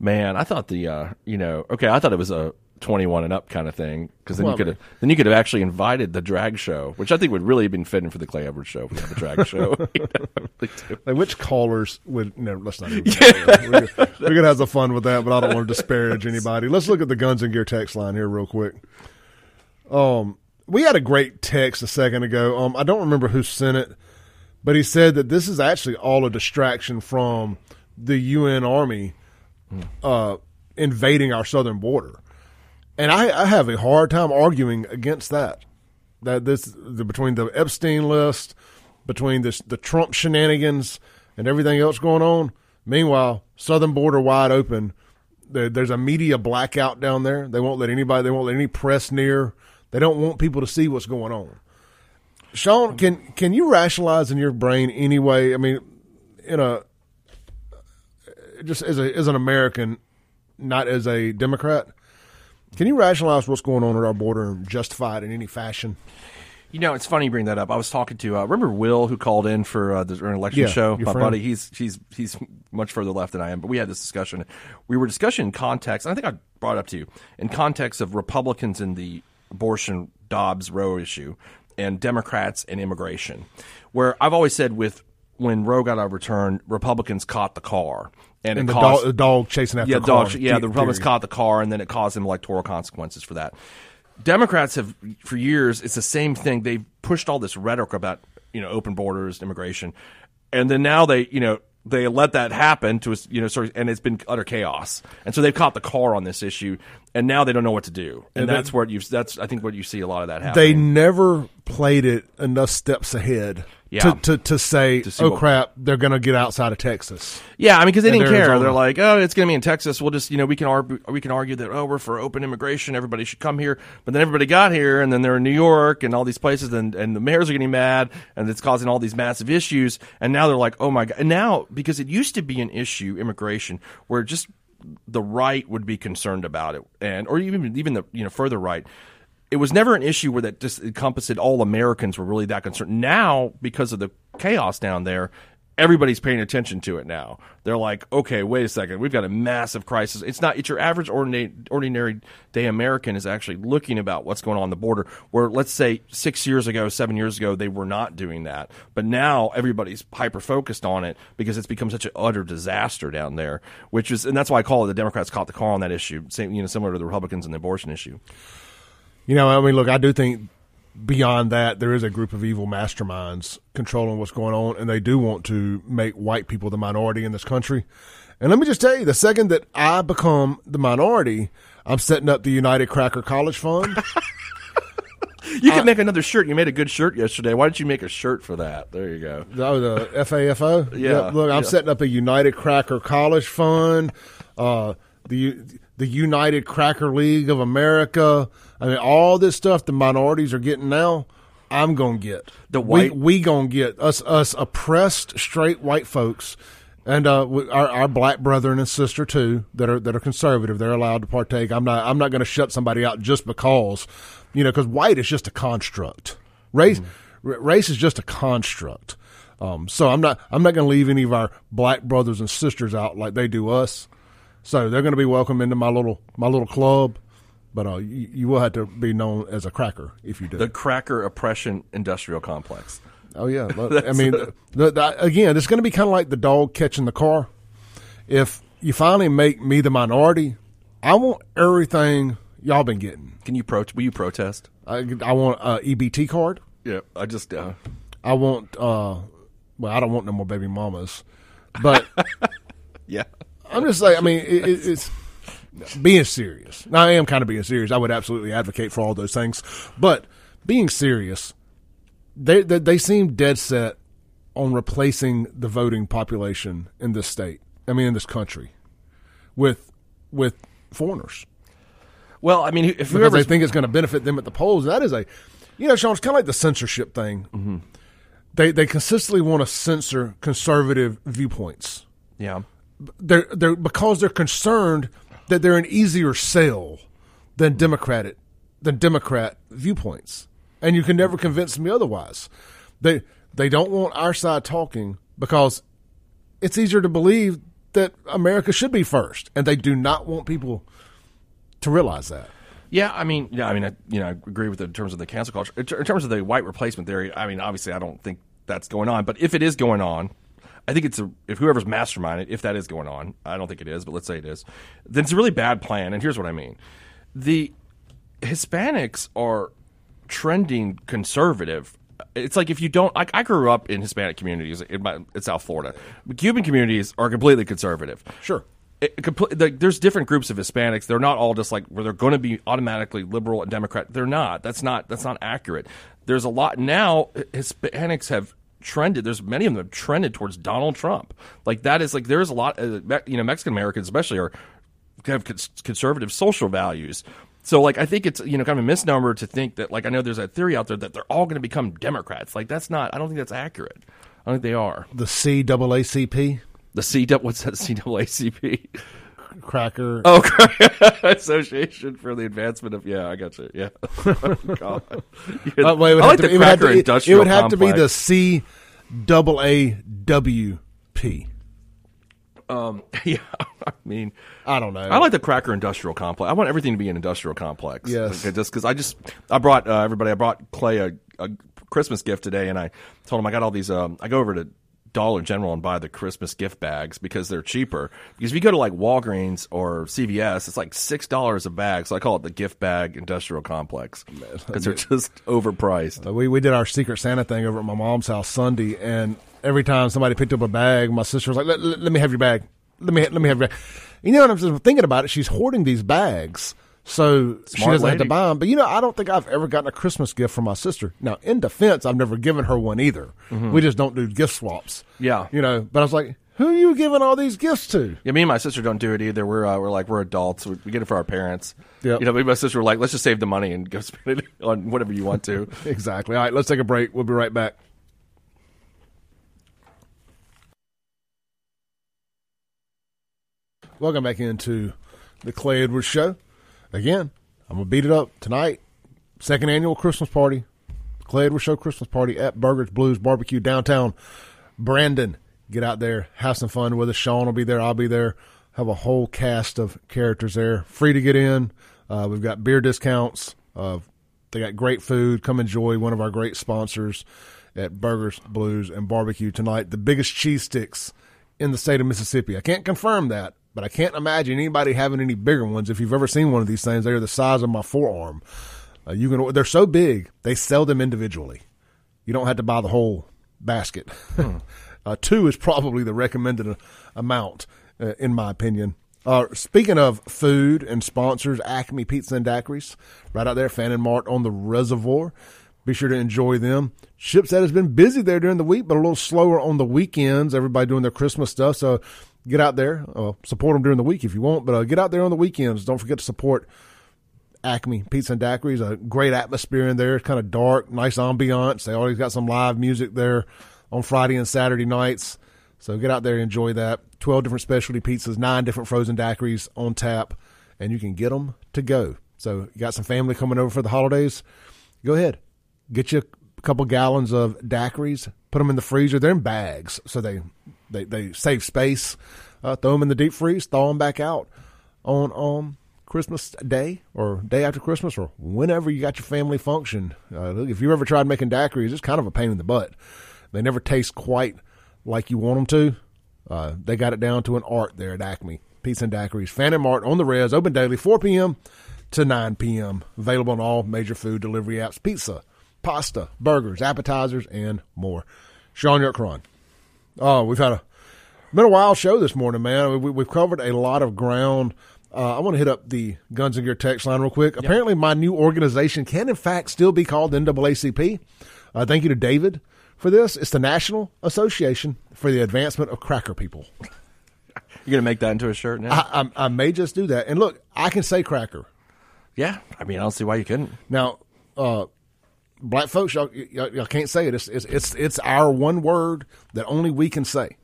Man, I thought the uh, you know, okay, I thought it was a 21 and up kind of thing because then Well, you could have then you could have actually invited the drag show, which I think would really have been fitting for the Clay Edwards show if we have a drag show. You know. Like which callers would? No, let's not even. we're, gonna, we're gonna have some fun with that, but I don't want to disparage anybody. Let's look at the Guns and Gear text line here real quick. Um, we had a great text a second ago. Um, I don't remember who sent it, but he said that this is actually all a distraction from the UN Army uh, invading our southern border, and I, I have a hard time arguing against that. That this the, between the Epstein list, between this the Trump shenanigans and everything else going on. Meanwhile, southern border wide open. There, there's a media blackout down there. They won't let anybody. They won't let any press near. They don't want people to see what's going on. Shaun, can can you rationalize in your brain anyway? I mean, in a just as a as an American, not as a Democrat, can you rationalize what's going on at our border and justify it in any fashion? You know, it's funny you bring that up. I was talking to uh, remember Will who called in for uh, the during election Yeah, show. your My friend. buddy, he's he's he's much further left than I am. But we had this discussion. We were discussing in context. And I think I brought it up to you in context of Republicans in the abortion Dobbs Roe issue and Democrats and immigration. Where I've always said with when Roe got overturned, Republicans caught the car and, the caused dog, the dog chasing after yeah, car. dog, yeah, the- the Republicans caught the car, and then it caused them electoral consequences for that. Democrats have, for years, it's the same thing. They've pushed all this rhetoric about you know open borders, immigration, and then now they you know they let that happen to us, you know, sort of, and it's been utter chaos. And so they've caught the car on this issue, and now they don't know what to do. And, And that's they- where you that's I think what you see a lot of that happen. They never played it enough steps ahead Yeah. to, to, to say, see oh what- crap, they're going to get outside of Texas. Yeah, I mean, because they didn't care. Arizona. They're like, oh, it's going to be in Texas. We'll just, you know, we can argue, we can argue that, oh, we're for open immigration. Everybody should come here. But then everybody got here, and then they're in New York and all these places, and, and the mayors are getting mad, and it's causing all these massive issues. And now they're like, oh my god. And now because it used to be an issue, immigration, where just the right would be concerned about it, and or even even the you know further right it was never an issue where that just encompassed all Americans were really that concerned. Now, because of the chaos down there, everybody's paying attention to it now. They're like, okay, wait a second, we've got a massive crisis. It's not. It's your average ordinary, ordinary day American is actually looking about what's going on, on the border. Where let's say six years ago, seven years ago, they were not doing that, but now everybody's hyper focused on it because it's become such an utter disaster down there. Which is, and that's why I call it the Democrats caught the car on that issue. Same, you know, similar to the Republicans and the abortion issue. You know, I mean, look, I do think beyond that, there is a group of evil masterminds controlling what's going on, and they do want to make white people the minority in this country. And let me just tell you, the second that I become the minority, I'm setting up the United Cracker College Fund. You could make another shirt. You made a good shirt yesterday. Why didn't you make a shirt for that? There you go. Oh, the FAFO. Yeah, look, I'm yeah. setting up a United Cracker College Fund, uh, the the United Cracker League of America. I mean, all this stuff the minorities are getting now. I'm gonna get The white- We, we gonna get us us oppressed straight white folks and uh, our, our black brethren and sister too that are that are conservative. They're allowed to partake. I'm not. I'm not going to shut somebody out just because, you know, because white is just a construct. Race, r- race is just a construct. Um, so I'm not. I'm not going to leave any of our black brothers and sisters out like they do us. So they're going to be welcome into my little my little club. But uh, you, you will have to be known as a cracker if you do. The cracker oppression industrial complex. Oh yeah, I mean, the, the, again, it's going to be kind of like the dog catching the car. If you finally make me the minority, I want everything y'all been getting. Can you pro? Will you protest? I, I want a EBT card. Yeah, I just. Uh, I want. Uh, well, I don't want no more baby mamas, but yeah. I'm just like. I mean, it, it, it's being serious. Now, I am kind of being serious. I would absolutely advocate for all those things, but being serious, they they, they seem dead set on replacing the voting population in this state. I mean, in this country, with with foreigners Well, I mean, if because they think it's going to benefit them at the polls. That is a, you know, Shaun, it's kind of like the censorship thing. Mm-hmm. They they consistently want to censor conservative viewpoints yeah, they're they're because they're concerned that they're an easier sale than Democratic than Democrat viewpoints, and you can never convince me otherwise. They they don't want our side talking because it's easier to believe that America should be first, and they do not want people to realize that. Yeah, I mean, yeah, I mean, I, you know, I agree with it in terms of the cancel culture. In, ter- in terms of the white replacement theory, I mean, obviously, I don't think that's going on. But if it is going on, I think it's a, if whoever's masterminded, if that is going on, I don't think it is, but let's say it is, then it's a really bad plan. And here's what I mean: the Hispanics are trending conservative. It's like if you don't, like I grew up in Hispanic communities in, my, in South Florida. Cuban communities are completely conservative Sure. it, like, there's different groups of Hispanics. They're not all just like where they're going to be automatically liberal and Democrat. They're not. That's not. That's not accurate. There's a lot now. Hispanics have trended. There's many of them trended towards Donald Trump. Like that is like there's a lot. Uh, you know, Mexican Americans especially are have cons- conservative social values. So like I think it's you know kind of a misnomer to think that like I know there's a theory out there that they're all going to become Democrats. Like that's not. I don't think that's accurate. I don't think they are. The CAACP The C what's that CAACP? Cracker. Oh, Association for the Advancement of yeah, I got you. Yeah, oh, God. Yeah. Uh, well, it would I have like to, the cracker to, it, would have to be the complex. C double A W P. yeah. I mean, I don't know. I like the cracker industrial complex. I want everything to be an industrial complex. Yes. Okay, just because I just I brought uh, everybody. I brought Clay a, a Christmas gift today, and I told him I got all these. Um, I go over to Dollar General and buy the Christmas gift bags because they're cheaper. Because if you go to like Walgreens or CVS, it's like six dollars a bag. So I call it the gift bag industrial complex because they're just overpriced. We we did our Secret Santa thing over at my mom's house Sunday, and every time somebody picked up a bag, my sister was like, "Let, let, let me have your bag. Let me let me have your bag." You know what I'm thinking about it? She's hoarding these bags, so she Smart doesn't have to buy them. But you know, I don't think I've ever gotten a Christmas gift from my sister. Now, in defense, I've never given her one either. We just don't do gift swaps. Mm-hmm. Yeah. you know. But I was like, "Who are you giving all these gifts to?" Yeah, me and my sister don't do it either. We're uh, we're like we're adults. We, we get it for our parents. Yep. You know, me and my sister were like, let's just save the money and go spend it on whatever you want to. Exactly. All right, let's take a break. We'll be right back. Welcome back into the Clay Edwards Show. Again, I'm to beat it up tonight. Second annual Christmas party. Clay Edwards Show Christmas party at Burgers Blues Barbecue downtown Brandon. Get out there, have some fun with us. Shaun will be there. I'll be there. Have a whole cast of characters there. Free to get in. Uh, we've got beer discounts. Uh, they got great food. Come enjoy one of our great sponsors at Burgers, Blues, and Barbecue tonight. The biggest cheese sticks in the state of Mississippi. I can't confirm that, but I can't imagine anybody having any bigger ones. If you've ever seen one of these things, they are the size of my forearm. Uh, you can. They're so big they sell them individually. You don't have to buy the whole basket. uh, two is probably the recommended uh, amount, uh, in my opinion. Uh, speaking of food and sponsors, Acme Pizza and Daiquiris, right out there, Fannin Mart on the Reservoir. Be sure to enjoy them. Shipset has been busy there during the week, but a little slower on the weekends. Everybody doing their Christmas stuff, so get out there, uh, support them during the week if you want, but uh, get out there on the weekends. Don't forget to support Acme Pizza and Daiquiris. A great atmosphere in there. It's kind of dark, nice ambiance. They always got some live music there on Friday and Saturday nights. So get out there and enjoy that. 12 different specialty pizzas, nine different frozen daiquiris on tap, and you can get them to go. So you got some family coming over for the holidays? Go ahead. Get you a couple gallons of daiquiris, put them in the freezer. They're in bags, so they, they, they save space. Uh, throw them in the deep freeze, thaw them back out on um, Christmas Day or day after Christmas or whenever you got your family function. Uh, if you've ever tried making daiquiris, it's kind of a pain in the butt. They never taste quite like you want them to. Uh, they got it down to an art there at Acme. Pizza and Daiquiris. Fannin Mart on the res, open daily, 4 p.m. to 9 p.m. Available on all major food delivery apps. Pizza, pasta, burgers, appetizers, and more. Shaun Yurtkuran. Oh, we've had a been a wild show this morning, man. We, we've covered a lot of ground. Uh, I want to hit up the Guns and Gear text line real quick. Apparently, my new organization can, in fact, still be called NAACP. Uh, thank you to David for this. It's the National Association for the Advancement of Cracker People. You're gonna make that into a shirt now? I, I, I may just do that. And look, I can say cracker. yeah. I mean, I don't see why you couldn't. Now, uh, black folks, y'all, y'all, y'all can't say it. It's, it's it's it's our one word that only we can say.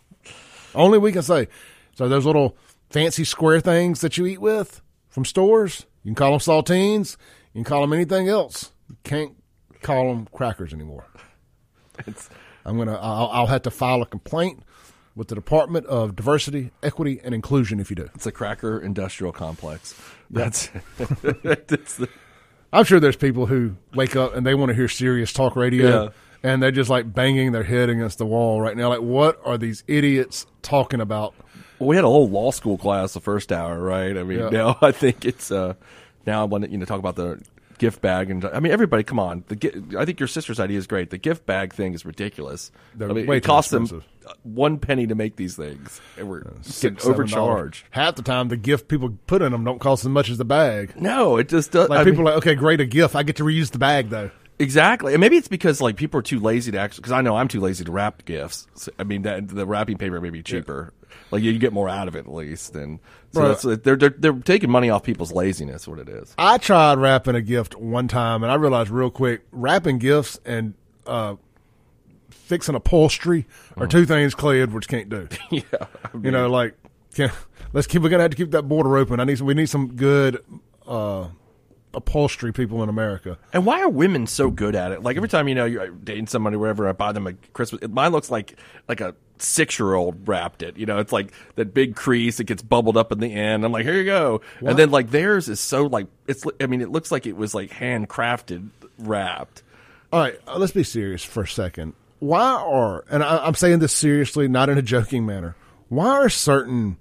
only we can say. So those little fancy square things that you eat with from stores, you can call them saltines. You can call them anything else. You can't call them crackers anymore. I'm gonna. I'll, I'll have to file a complaint with the Department of Diversity, Equity, and Inclusion if you do. It's a cracker industrial complex. That's, that's the, I'm sure there's people who wake up and they want to hear serious talk radio, Yeah. and they're just like banging their head against the wall right now. Like, what are these idiots talking about? we had a whole law school class the first hour, right? I mean, Yeah. now I think it's uh, now I want to you know talk about the gift bag and I mean everybody, come on. The I think your sister's idea is great. The gift bag thing is ridiculous. They're I mean, way it costs them one penny to make these things, and we're getting Six, overcharged. Half the time, the gift people put in them don't cost as much as the bag. No, it just does. Like I people mean- are like, okay, great, a gift. I get to reuse the bag though. Exactly, and maybe it's because like people are too lazy to actually. Because I know I'm too lazy to wrap gifts. So, I mean, that the wrapping paper may be cheaper. Like you get more out of it at least, and so Right. they're, they're they're taking money off people's laziness. What it is. I tried wrapping a gift one time, and I realized real quick wrapping gifts and uh, fixing upholstery are two things Clay Edwards can't do. yeah, I You know, like can, let's keep. We're gonna have to keep that border open. I need. Some, we need some good uh, upholstery people in America. And why are women so good at it? Like every time you know you're dating somebody, wherever I buy them a Christmas, mine looks like like a six year old wrapped it. You know, it's like that big crease. It gets bubbled up in the end. I'm like, here you go. And then like theirs is so like it's. I mean, it looks like it was like handcrafted wrapped. All right, uh, let's be serious for a second. Why are and I, I'm saying this seriously, not in a joking manner. Why are certain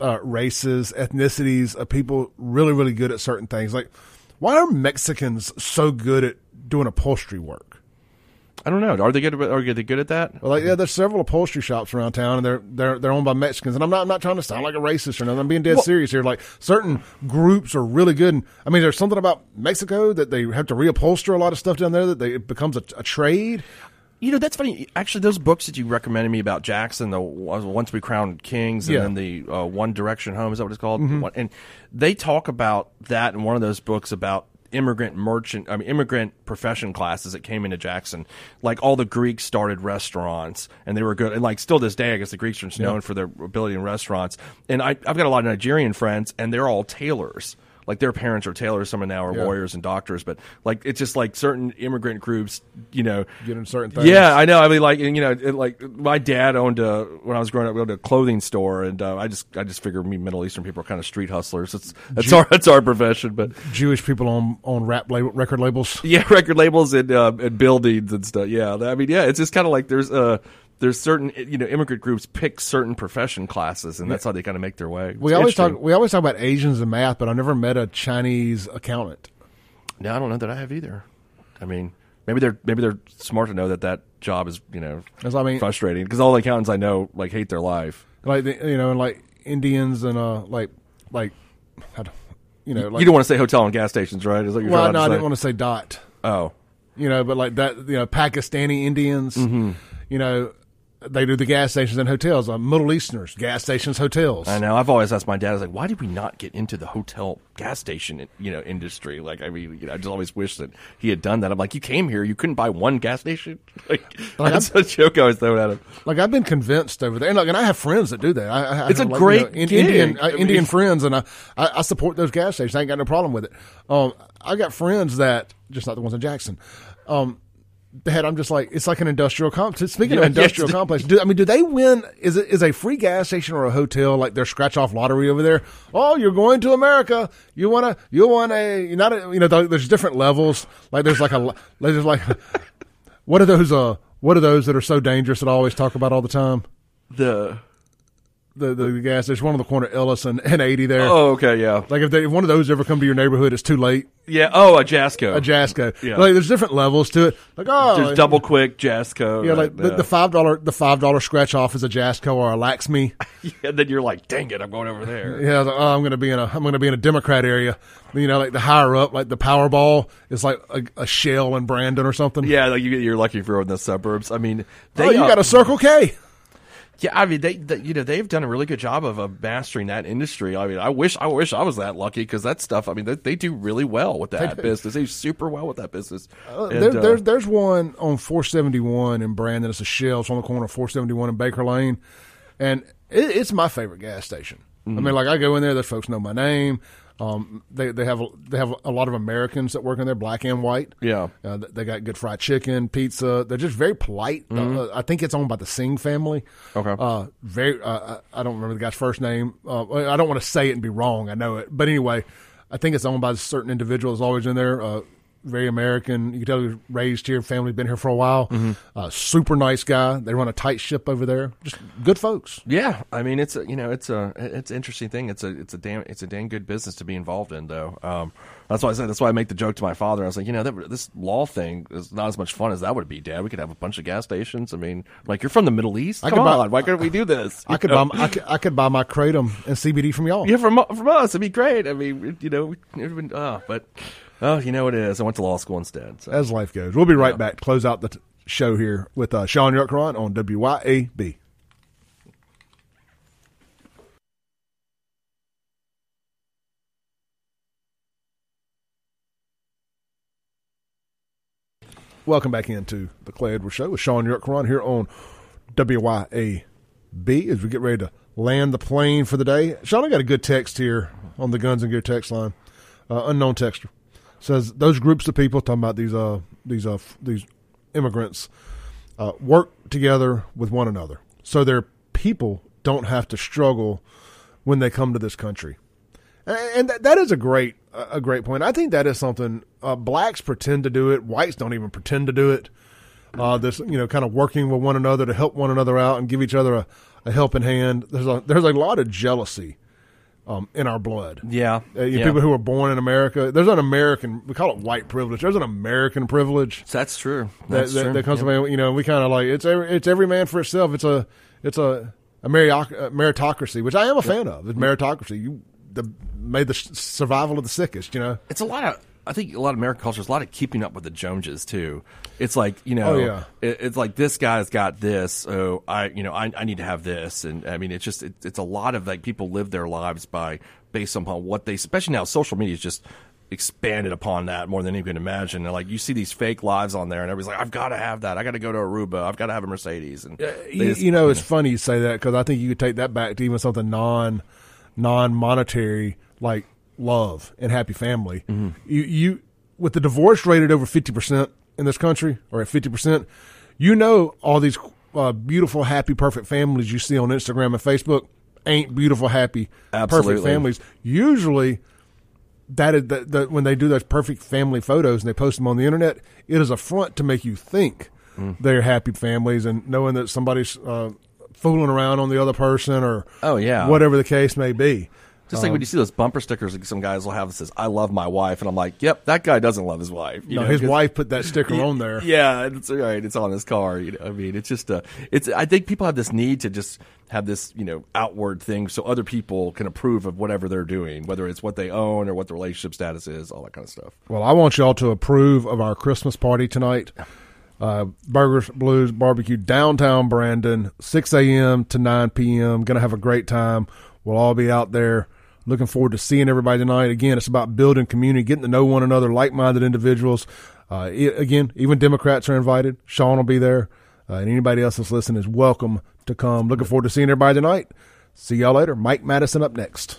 uh, races, ethnicities of people really, really good at certain things? Like, why are Mexicans so good at doing upholstery work? I don't know. Are they good? Are they good at that? Well, like, yeah, there's several upholstery shops around town, and they're they're they're owned by Mexicans. And I'm not I'm not trying to sound like a racist or nothing. I'm being dead Well- serious here. Like certain groups are really good. And, I mean, there's something about Mexico that they have to reupholster a lot of stuff down there that they, it becomes a, a trade. You know, that's funny. Actually, those books that you recommended me about Jackson, the Once We Crowned Kings, and Yeah. Mm-hmm. then the uh, One Direction Home, is that what it's called? One- And they talk about that in one of those books about immigrant merchant, I mean, immigrant profession classes that came into Jackson. Like all the Greeks started restaurants, and they were good. And like still this day, I guess the Greeks are just known for their ability in restaurants. And I, I've got a lot of Nigerian friends, and they're all tailors. Like their parents are tailors, some of now are Yeah. lawyers and doctors, but like it's just like certain immigrant groups, you know, Get in certain things. yeah, I know. I mean, like, you know, it, like my dad owned a when I was growing up, we owned a clothing store, and uh, I just, I just figure me Middle Eastern people are kind of street hustlers. That's that's our that's our profession, but Jewish people on on rap label, record labels. yeah, record labels and uh, and buildings and stuff. Yeah, I mean, yeah, it's just kind of like there's uh there's certain you know immigrant groups pick certain profession classes, and that's how they kind of make their way. We always talk. We always talk about Asians and math, but I've never met a Chinese accountant. No, I don't know that I have either. I mean, maybe they're maybe they're smart to know that that job is you know That's what I mean. frustrating because all the accountants I know like hate their life. Like the, you know, and like Indians and uh, like like, how do- you know, like you don't want to say hotel and gas stations, right? Is that what you're well, trying no, I say? didn't want to say dot. Oh, You know, but like that, you know, Pakistani Indians. Mm-hmm. You know, they do the gas stations and hotels. Uh, Middle Easterners, gas stations, hotels. I know. I've always asked my dad. I was like, "Why did we not get into the hotel gas station, you know, industry?" Like, I mean, you know, I just always wish that he had done that. I'm like, "You came here, you couldn't buy one gas station." Like, Like, that's a joke I always throw at him. Like I've been convinced over there, and, like, and I have friends that do that. I, I It's a like, great you know, in-. Indian uh, I mean- Indian friends, and I, I I support those gas stations. I ain't got no problem with it. Um, I got friends that just not the ones in Jackson. Um, that I'm just like it's like an industrial complex. Speaking Yeah, of industrial yes. complex, do, I mean, do they win? Is it is a free gas station or a hotel like their scratch off lottery over there? Oh, you're going to America. You want to you want a not a, you know there's different levels. Like there's like a there's like what are those uh what are those that are so dangerous that I always talk about all the time? The The the gas there's one on the corner of Ellis and, and 80 there. oh, okay, yeah, Like if, they, if one of those ever come to your neighborhood, it's too late. yeah. Oh, a Jasco. A Jasco. Yeah. Like there's different levels to it. Like oh, There's double quick Jasco. Yeah, like the, the five dollar the five dollar scratch off is a Jasco or a Laxme. and then you're like, "Dang it, I'm going over there." Yeah, like, oh, I'm gonna be in a I'm gonna be in a Democrat area. You know, like the higher up, like the Powerball is like a, a Shell in Brandon or something. Yeah, like you, you're lucky if you're in the suburbs. I mean, they oh, you uh, got a Circle K. Yeah, I mean, they, they you know they've done a really good job of uh, mastering that industry. I mean, I wish I wish I was that lucky because that stuff. I mean, they, they do really well with that business. They do super well with that business. Uh, And, there, uh, there's there's one on 471 in Brandon. It's a Shell. It's on the corner of 471 and Baker Lane, and it, it's my favorite gas station. I Mm-hmm. mean, like I go in there, those folks know my name. Um, they they have a, they have a lot of Americans that work in there, black and white. Yeah. uh, they got good fried chicken, pizza. They're just very polite. Uh, I think it's owned by the Singh family. Mm-hmm. Okay. Uh, very. Uh, I don't remember the guy's first name. Uh, I don't want to say it and be wrong. I know it, but anyway, I think it's owned by a certain individual that's always in there. Very American. You can tell he was raised here. Family been here for a while. Mm-hmm. Uh, super nice guy. They run a tight ship over there. Just good folks. yeah, I mean, it's a you know it's a it's an interesting thing. It's a it's a damn it's a damn good business to be involved in, though. Um, that's why I said that's why I make the joke to my father. I was like, you know, that, this law thing is not as much fun as that would be, Dad. We could have a bunch of gas stations. I mean, like you're from the Middle East. I Come could buy- on, why couldn't we do this? I could buy. I could, I could buy my kratom and CBD from y'all. Yeah, from from us, it'd be great. I mean, you know, been, uh, but oh, you know what it is. I went to law school instead. So. As life goes, we'll be right back. to Close out the t- show here with uh, Shaun Yurtkuran on WYAB. Welcome back into the Clay Edwards Show with Shaun Yurtkuran here on WYAB as we get ready to land the plane for the day. Shaun, I got a good text here on the Guns and Gear text line. Uh, unknown texter says those groups of people talking about these uh these uh these immigrants uh, work together with one another, so their people don't have to struggle when they come to this country, and, that, that is a great a great point. I think that is something uh, blacks pretend to do it, whites don't even pretend to do it. Uh, this you know kind of working with one another to help one another out and give each other a, a helping hand. There's a there's a lot of jealousy um, in our blood. Yeah, Uh, you yeah. People who are born in America, there's an American. We call it white privilege. There's an American privilege that's true. that, That's that, true. that comes from. You know, we kind of like it's every it's every man for itself. It's a it's a a meritocracy, which I am a fan of. It's meritocracy. You the made the survival of the sickest. You know, it's a lot of I think a lot of American culture is a lot of keeping up with the Joneses too. It's like you oh, know, Oh, yeah. it, it's like this guy's got this, so I you know I, I need to have this, and I mean it's just it, it's a lot of like people live their lives by based upon what they, especially now social media is just expanded upon that more than you can imagine. And like you see these fake lives on there, and everybody's like, I've got to have that, I got to go to Aruba, I've got to have a Mercedes, and you, just- you know, it's funny you say that because I think you could take that back to even something non non monetary like love and happy family. Mm-hmm. You you with the divorce rate at over fifty percent in this country or at fifty percent, you know all these uh, beautiful, happy, perfect families you see on Instagram and Facebook ain't beautiful, happy, Absolutely. perfect families. Usually. That is that, that when they do those perfect family photos and they post them on the internet, it is a front to make you think Mm. they're happy families and knowing that somebody's uh, fooling around on the other person or Oh, yeah. whatever the case may be. Just like when you see those bumper stickers, like some guys will have that says "I love my wife," and I'm like, "Yep, that guy doesn't love his wife." You No, know, his wife put that sticker on there. Yeah, it's right. It's on his car. You know, I mean, it's just a. It's. I think people have this need to just have this, you know, outward thing, so other people can approve of whatever they're doing, whether it's what they own or what the relationship status is, all that kind of stuff. Well, I want y'all to approve of our Christmas party tonight. Uh, Burgers, Blues, Barbecue, downtown Brandon, 6 a.m. to 9 p.m. Going to have a great time. We'll all be out there. Looking forward to seeing everybody tonight. Again, it's about building community, getting to know one another, like minded individuals. Uh, again, even Democrats are invited. Shaun will be there. Uh, and anybody else that's listening is welcome to come. Looking forward to seeing everybody tonight. See y'all later. Mike Madison up next.